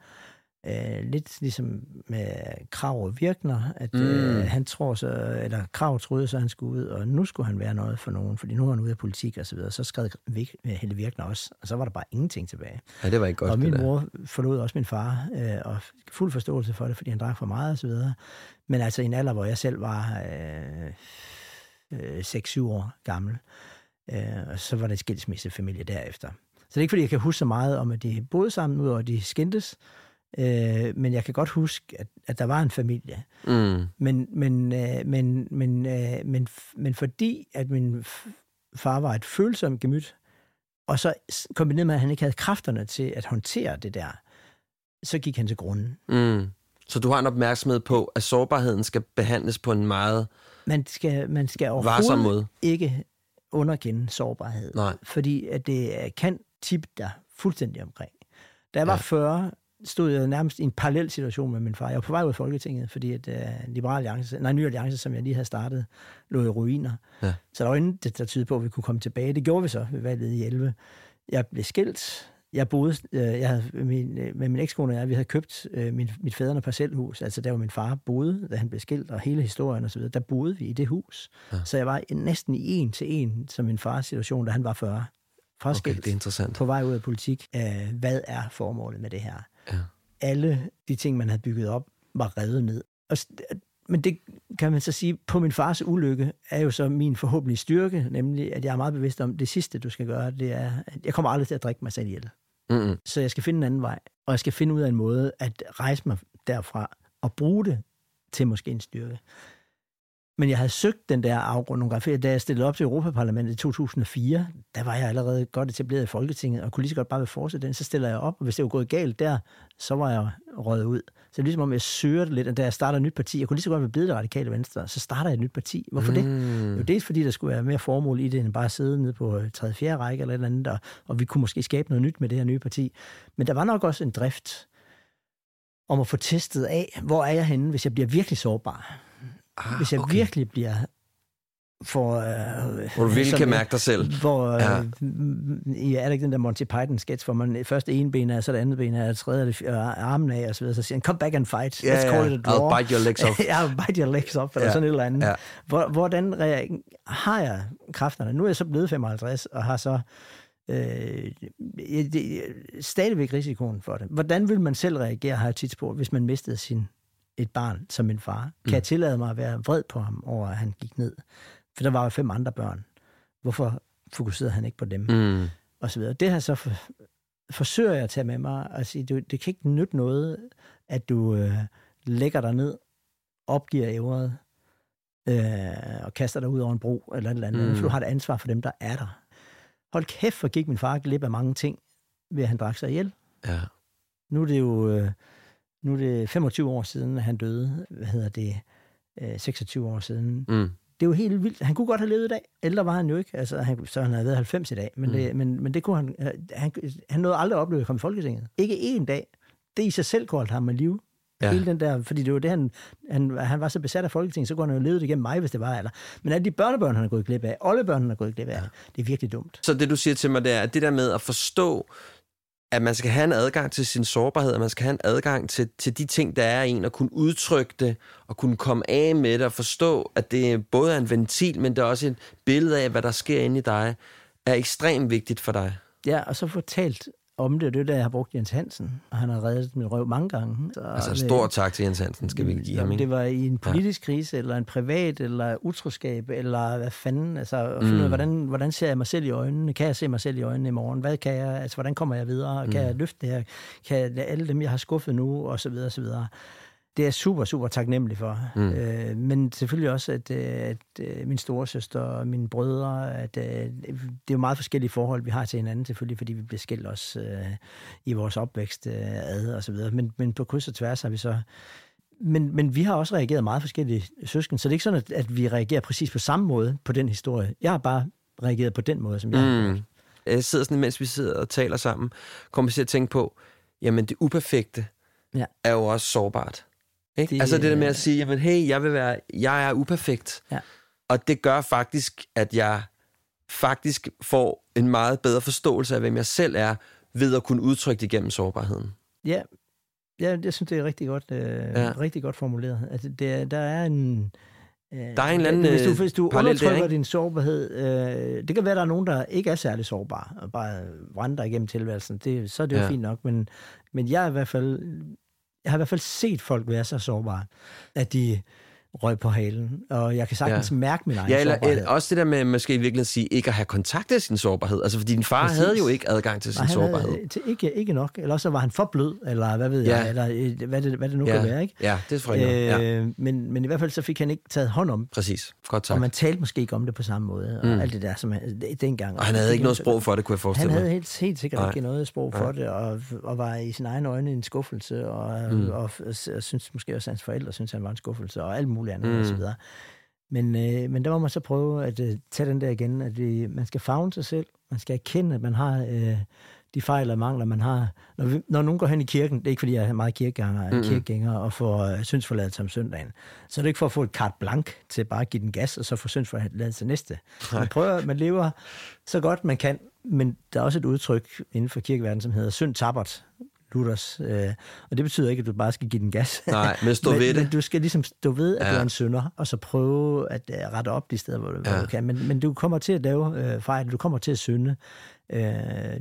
Øh, lidt ligesom med Krav og Virkner, at mm. Mm. øh, han tror så, eller Krav troede så, han skulle ud, og nu skulle han være noget for nogen, fordi nu er han ude af politik og så videre. Så skrev Vik- Helle Virkner også, og så var der bare ingenting tilbage. Ja, det var ikke godt. og min mor forlod også min far, øh, og fuld forståelse for det, fordi han drak for meget og så videre. Men altså i en alder, hvor jeg selv var øh, øh, 6-7 år gammel, øh, og så var det et skilsmissefamilie derefter. Så det er ikke, fordi jeg kan huske så meget om, at de boede sammen, udover at de skændtes, øh, men jeg kan godt huske, at, at der var en familie. Mm. Men, men, øh, men, men, øh, men, men fordi, at min far var et følsomt gemyt, og så kombineret med, at han ikke havde kræfterne til at håndtere det der, så gik han til grunden. Mm. Så du har en opmærksomhed på, at sårbarheden skal behandles på en meget Man skal, man skal overhovedet måde. ikke underkende sårbarhed, Nej. fordi at det kan tippe dig fuldstændig omkring. Da jeg var Ja. 40, stod jeg nærmest i en parallel situation med min far. Jeg var på vej ud af Folketinget, fordi at uh, Liberal Alliance, nej, Ny Alliance, som jeg lige havde startet, lå i ruiner. Ja. Så der var intet, der tydede på, at vi kunne komme tilbage. Det gjorde vi så ved valget i 11. Jeg blev skilt. Jeg boede, øh, jeg havde, min, øh, med min ekskone og jeg, vi havde købt øh, min, mit fædrene parcelhus, altså der hvor min far boede, da han blev skilt, og hele historien og så videre, der boede vi i det hus. Ja. Så jeg var næsten i en til en, som min fars situation, da han var 40. Okay, Fraskilt, det er interessant. på vej ud af politik. Øh, hvad er formålet med det her? Ja. Alle de ting, man havde bygget op, var revet ned. Og men det kan man så sige, på min fars ulykke er jo så min forhåbentlige styrke, nemlig at jeg er meget bevidst om, det sidste, du skal gøre, det er, at jeg kommer aldrig til at drikke mig selv ihjel. Mm-hmm. Så jeg skal finde en anden vej, og jeg skal finde ud af en måde at rejse mig derfra og bruge det til måske en styrke. Men jeg havde søgt den der afgrund nogle gange, da jeg stillede op til Europaparlamentet i 2004, der var jeg allerede godt etableret i Folketinget, og kunne lige så godt bare vil fortsætte den. Så stiller jeg op, og hvis det var gået galt der, så var jeg røget ud. Så det er ligesom om, jeg søger det lidt, og da jeg starter et nyt parti, jeg kunne lige så godt være blevet det radikale venstre, så starter jeg et nyt parti. Hvorfor mm. det? Jo, dels fordi, der skulle være mere formål i det, end bare at sidde nede på 3. 4. række eller et eller andet, og, og vi kunne måske skabe noget nyt med det her nye parti. Men der var nok også en drift om at få testet af, hvor er jeg henne, hvis jeg bliver virkelig sårbar Ah, hvis jeg okay. virkelig bliver for... Øh, Hvor du virkelig kan mærke dig selv. Hvor, øh, Ja. ja. er det ikke den der Monty Python-sketch, hvor man først ene ben er, så det andet ben er, og tredje det, øh, armen af, og så videre, så siger han, come back and fight, let's ja. call it a draw. I'll bite your legs off. ja, I'll bite your legs off, eller Ja. sådan et eller andet. Ja. Hvor, hvordan har jeg kræfterne? Nu er jeg så blevet 55, og har så øh, det, stadigvæk risikoen for det. Hvordan vil man selv reagere, har jeg tit spurgt, hvis man mistede sin, et barn som min far? Kan Mm. jeg tillade mig at være vred på ham over, at han gik ned? For der var jo fem andre børn. Hvorfor fokuserede han ikke på dem? Mm. Og så videre. Det her så for, forsøger jeg at tage med mig og sige, du, det kan ikke nytte noget, at du øh, lægger dig ned, opgiver ævret, øh, og kaster dig ud over en bro, eller et eller andet, Mm. for du har et ansvar for dem, der er der. Hold kæft, for gik min far glip af mange ting, ved at han drak sig ihjel. Ja. Nu er det jo øh, nu er det 25 år siden, han døde. Hvad hedder det? Øh, 26 år siden. Mm. Det er jo helt vildt. Han kunne godt have levet i dag. Ældre var han jo ikke. Altså, han, så han havde været 90 i dag. Men, Mm. det, men, men det kunne han, øh, han... Han nåede aldrig at opleve at komme i Folketinget. Ikke én dag. Det i sig selv kunne holde ham med liv. Ja. Hele den der, fordi det var det, han, han, han var så besat af Folketinget, så kunne han jo leve det igennem mig, hvis det var. Eller. Men alle de børnebørn, han har gået glip af, oldebørn, han har gået glip af, ja. det er virkelig dumt. Så det, du siger til mig, det er, at det der med at forstå, at man skal have en adgang til sin sårbarhed, at man skal have en adgang til, til de ting, der er i en, og kunne udtrykke det, og kunne komme af med det, og forstå, at det både er en ventil, men det er også et billede af, hvad der sker inde i dig, er ekstremt vigtigt for dig. Ja, og så fortalt om det, det er det, jeg har brugt Jens Hansen, og han har reddet min røv mange gange. Så, Altså en stor tak til Jens Hansen, skal vi give ham, ikke? det var i en politisk krise, eller en privat, eller utroskab, eller hvad fanden, altså finde ud Mm. af, hvordan, hvordan ser jeg mig selv i øjnene? Kan jeg se mig selv i øjnene i morgen? Hvad kan jeg, altså hvordan kommer jeg videre? Kan Mm. jeg løfte det her? Kan jeg, alle dem, jeg har skuffet nu, og så videre, og så videre. Det er jeg super, super taknemmelig for. Mm. Øh, men selvfølgelig også, at, øh, at øh, min storesøster og mine brødre, at øh, det er jo meget forskellige forhold, vi har til hinanden, selvfølgelig, fordi vi bliver skilt også øh, i vores opvækst øh, ad og så videre. Men, men på kryds og tværs har vi så men, men vi har også reageret meget forskellige søsken, så det er ikke sådan, at, at vi reagerer præcis på samme måde på den historie. Jeg har bare reageret på den måde, som jeg har. Mm. Jeg sidder sådan, mens vi sidder og taler sammen, kommer til at tænke på, jamen det uperfekte Ja. er jo også sårbart. Ikke? Det- altså det der med at sige, jamen hey, jeg vil være, jeg er uperfekt. Ja. Og det gør faktisk, at jeg faktisk får en meget bedre forståelse af, hvem jeg selv er, ved at kunne udtrykke det gennem sårbarheden. Ja, ja jeg synes, det er rigtig godt, øh, Ja. rigtig godt formuleret. Altså, det, er- der er en... Øh, Der er en eller anden, hvis du, øh, hvis du parallel der, undertrykker ikke? din sårbarhed, øh, det kan være, at der er nogen, der ikke er særlig sårbare, og bare vandrer igennem tilværelsen. Det, så er det jo ja. fint nok, men, men jeg, er i hvert fald, jeg har i hvert fald set folk være så sårbare, at de røg på halen, og jeg kan sagtens Ja. mærke min egen Ja, eller, sårbarhed. eller også det der med måske i virkeligheden at sige, ikke at have kontakt til sin sårbarhed. Altså fordi din far Præcis. havde jo ikke adgang til sin Nej, han havde, sårbarhed. øh, til, ikke, ikke nok. Eller også var han for blød, eller hvad ved Ja. jeg, eller øh, hvad det, hvad det nu Ja. kan være. Ikke? Ja, det tror jeg. Øh, ja, men, men i hvert fald så fik han ikke taget hånd om, præcis. Godt tak. og man talte måske ikke om det på samme måde, og Mm. alt det der, som han, dengang. Og han havde ikke noget sprog for det, kunne jeg forestille Han mig. havde helt, helt sikkert Nej. ikke noget sprog Nej. for det, og, og var i sin egen øjne en skuffelse, og, Mm. mm. og, og, og synes måske også, at hans forældre synes, han var en skuffelse, og alt muligt andet, Mm. videre. Men, øh, men der må man så prøve at øh, tage den der igen, at vi, man skal fagne sig selv, man skal erkende, at man har øh, de fejl og mangler, man har. Når, vi, når nogen går hen i kirken, det er ikke fordi, jeg er meget kirkegænger, mm. kirkegænger og får øh, syndsforladelse om søndagen, så er det ikke for at få et carte blanc til bare at give den gas, og så få syndsforladelse næste. Man prøver, man lever så godt man kan, men der er også et udtryk inden for kirkeverdenen, som hedder synd tabert. Luthers. Øh, og det betyder ikke, at du bare skal give den gas. Nej, men stå men, ved det. Men du skal ligesom stå ved, at Ja. ja. du er en synder, og så prøve at uh, rette op de steder, hvor du, Ja. ja. hvor du kan. Men, men du kommer til at lave øh, fejl, du kommer til at synde. Øh,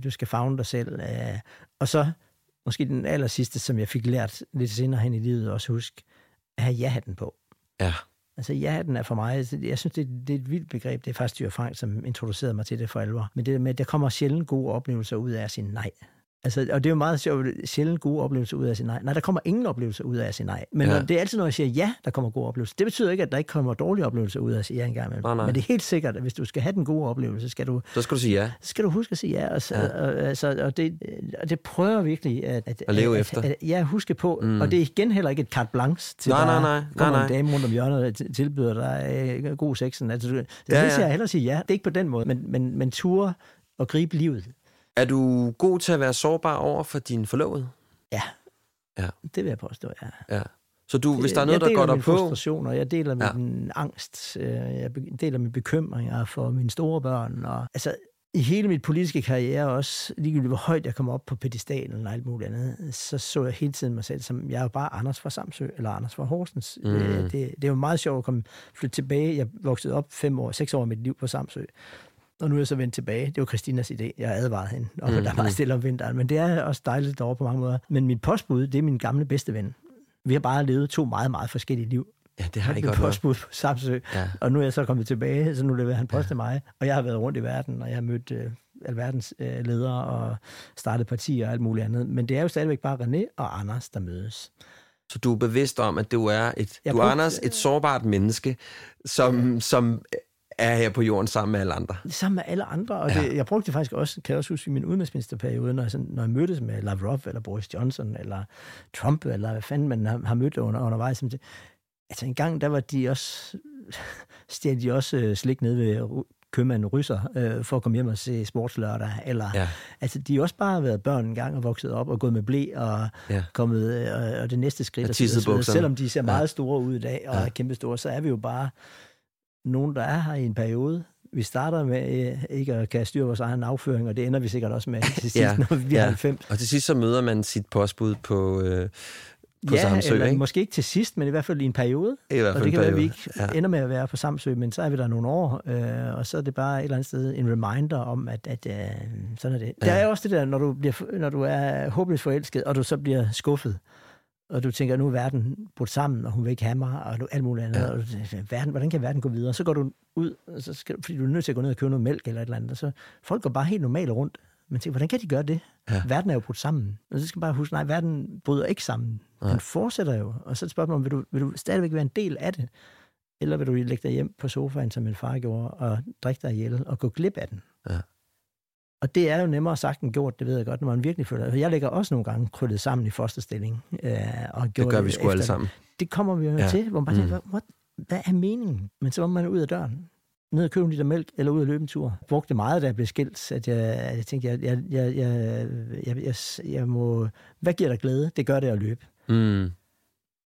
du skal fagne dig selv. Øh, og så, måske den aller sidste, som jeg fik lært lidt senere hen i livet, også husk, at have ja-hatten på. Ja. Altså ja-hatten er for mig, altså, jeg synes, det, det er et vildt begreb. Det er faktisk Styr Frank, som introducerede mig til det for alvor. Men det der med, at der kommer sjældent gode oplevelser ud af at sige nej. Altså, og det er jo meget sjovt, sjældent gode oplevelser ud af at sige nej. Nej, der kommer ingen oplevelser ud af at sige nej. Men Ja. det er altid, når jeg siger ja, der kommer gode oplevelser. Det betyder ikke, at der ikke kommer dårlige oplevelser ud af at sige ja engang imellem. Nej, nej. Men det er helt sikkert, at hvis du skal have den gode oplevelse, skal du, Så skal du sige ja. så skal du huske at sige ja. Og, så, Ja. og, altså, og, det, og det prøver virkelig at, at, At leve at, efter. At, at, ja, huske på. Mm. Og det er igen heller ikke et carte blanche til, Nej, nej, nej. kommer Nej, en nej. dame rundt om hjørnet og tilbyder dig øh, god sexen. Altså, det ja. ja. jeg hellere sige ja. Det er ikke på den måde, men, men, men ture og gribe livet. Er du god til at være sårbar over for din forlovede? Ja. Ja. Det vil jeg påstå, ja. Ja. Så du, hvis der er noget, jeg der deler går dig på... frustrationer, jeg deler Ja. min angst, øh, jeg deler mine bekymringer for mine store børn. Og, altså, i hele mit politiske karriere også, ligegyldigt hvor højt jeg kom op på pedestalen og alt muligt andet, så så jeg hele tiden mig selv som, jeg er jo bare Anders fra Samsø, eller Anders fra Horsens. Mm. Det, det, det er jo meget sjovt at komme, flytte tilbage. Jeg voksede op fem år, seks år af mit liv på Samsø. Og nu er jeg så vendt tilbage. Det var Christinas idé. Jeg har advaret hende. Og Mm, mm, der er mm. meget stille om vinteren. Men det er også dejligt derovre på mange måder. Men mit postbud, det er min gamle bedste ven. Vi har bare levet to meget, meget forskellige liv. Ja, det har blev godt postbud på Samsø, Ja. og nu er jeg så kommet tilbage, så nu leverer han post til mig. Og jeg har været rundt i verden, og jeg har mødt øh, alverdens øh, ledere og startet partier og alt muligt andet. Men det er jo stadigvæk bare René og Anders, der mødes. Så du er bevidst om, at du er et, Jeg du er Anders, et sårbart menneske, som, som er her på jorden sammen med alle andre. Sammen med alle andre. Og Ja. det, jeg brugte det faktisk også, kan jeg også huske, i min udenrigsministerperiode, når jeg, sådan, når jeg mødtes med Lavrov, eller Boris Johnson, eller Trump, eller hvad fanden man har, har mødt under, undervejs. Altså en gang, der var de også, stjal de også øh, slik ned ved købmanden Rysser, øh, for at komme hjem og se sportslørdag. Eller, Ja. Altså, de har også bare været børn en gang og vokset op og gået med blæ og Ja. kommet, øh, og det næste skridt. Og og bukserne. Selvom de ser Ja. meget store ud i dag og Ja. er kæmpe store, så er vi jo bare nogen, der er her i en periode. Vi starter med øh, ikke at kan styre vores egen afføring, og det ender vi sikkert også med til sidst, Ja, når vi bliver ja. 90. Og til sidst så møder man sit postbud på, øh, på ja, Samsø, eller ikke? måske ikke til sidst, men i hvert fald i en periode. I hvert fald og det kan være, at vi periode. ikke Ja. ender med at være på Samsø, men så er vi der nogle år, øh, og så er det bare et eller andet sted en reminder om, at, at øh, sådan er det. Ja. Der er også det der, når du, bliver, når du er håbløst forelsket, og du så bliver skuffet, og du tænker, nu er verden brudt sammen, og hun vil ikke have mig, og du, alt muligt andet. Ja. Og du, tænker, verden, hvordan kan verden gå videre? Så går du ud, og så skal, fordi du er nødt til at gå ned og købe noget mælk eller et eller andet. Og så folk går bare helt normalt rundt. Men tænker, hvordan kan de gøre det? Ja. Verden er jo brudt sammen. Og så skal man bare huske, nej, verden bryder ikke sammen. Nej. Den fortsætter jo. Og så er det spørgsmålet, vil du, vil du stadigvæk være en del af det? Eller vil du lægge dig hjem på sofaen, som min far gjorde, og drikke dig ihjel og gå glip af den? Ja. Og det er jo nemmere sagt end gjort, det ved jeg godt, når man virkelig føler det. Jeg lægger også nogle gange krøllet sammen i fosterstilling. Øh, og Det gør vi sgu alle sammen. Det kommer vi jo Ja. til, hvor man bare Mm. tænker, what, hvad er meningen? Men så var man ud af døren, ned og købe en liter mælk, eller ud og løbe en tur. Jeg brugte meget, da jeg blev skilt, at jeg, at jeg tænkte, jeg, jeg, jeg, jeg, jeg, jeg, jeg må, hvad giver dig glæde? Det gør det at løbe. Mm.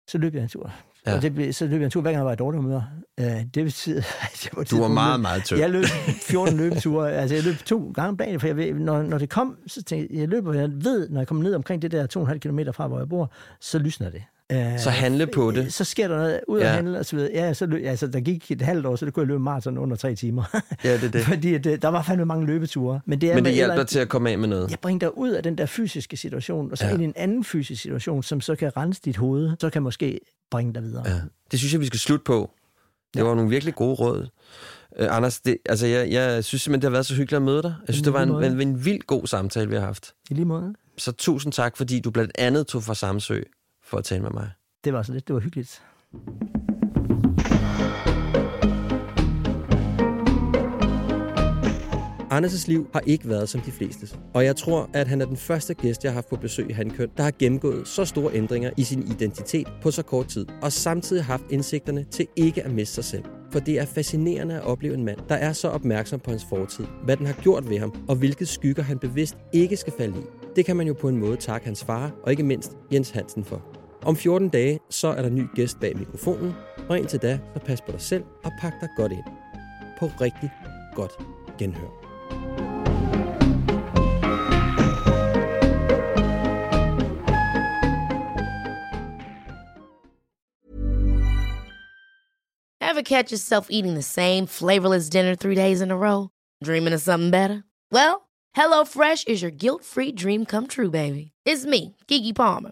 Så løb jeg en tur. Ja. Og det, blev- så løb jeg en tur, hver gang jeg var i dårlig humør. Øh, det betyder, at jeg et Du var meget, løb- meget tynd. Jeg løb 14 løbeture. Altså, jeg løb to gange om dagen, for jeg ved, når, når det kom, så tænkte jeg, jeg løber, jeg ved, når jeg kommer ned omkring det der 2,5 km fra, hvor jeg bor, så lysner det. Øh, Så handle på det. Så sker der noget ud Ja. af handle og så videre. Ja, så løb, altså, der gik et halvt år, så det kunne jeg løbe maraton under tre timer. Ja, det er det. Fordi det, der var fandme mange løbeture. Men det, er Men det hjælper andet- til at komme af med noget. jeg bringer dig ud af den der fysiske situation, og så Ja. ja. ind i en anden fysisk situation, som så kan rense dit hoved, så kan måske bringe dig videre. Ja. Det synes jeg, vi skal slutte på. Det var nogle virkelig gode råd. Uh, Anders, det, altså jeg, jeg synes simpelthen, det har været så hyggeligt at møde dig. Jeg synes, det var en, en, en vild god samtale, vi har haft. I lige måde. Så tusind tak, fordi du blandt andet tog fra Samsø for at tale med mig. Det var så lidt, det var hyggeligt. Anders' liv har ikke været som de flestes. Og jeg tror, at han er den første gæst, jeg har haft på besøg i Handkøn, der har gennemgået så store ændringer i sin identitet på så kort tid, og samtidig haft indsigterne til ikke at miste sig selv. For det er fascinerende at opleve en mand, der er så opmærksom på hans fortid, hvad den har gjort ved ham, og hvilke skygger han bevidst ikke skal falde i. Det kan man jo på en måde takke hans far, og ikke mindst Jens Hansen for. Om 14 dage, så er der ny gæst bag mikrofonen, og indtil da, så pas på dig selv og pak dig godt ind. På rigtig godt genhør. Ever catch yourself eating the same flavorless dinner three days in a row? Dreaming of something better? Well, HelloFresh is your guilt free dream come true, baby. It's me, Gigi Palmer.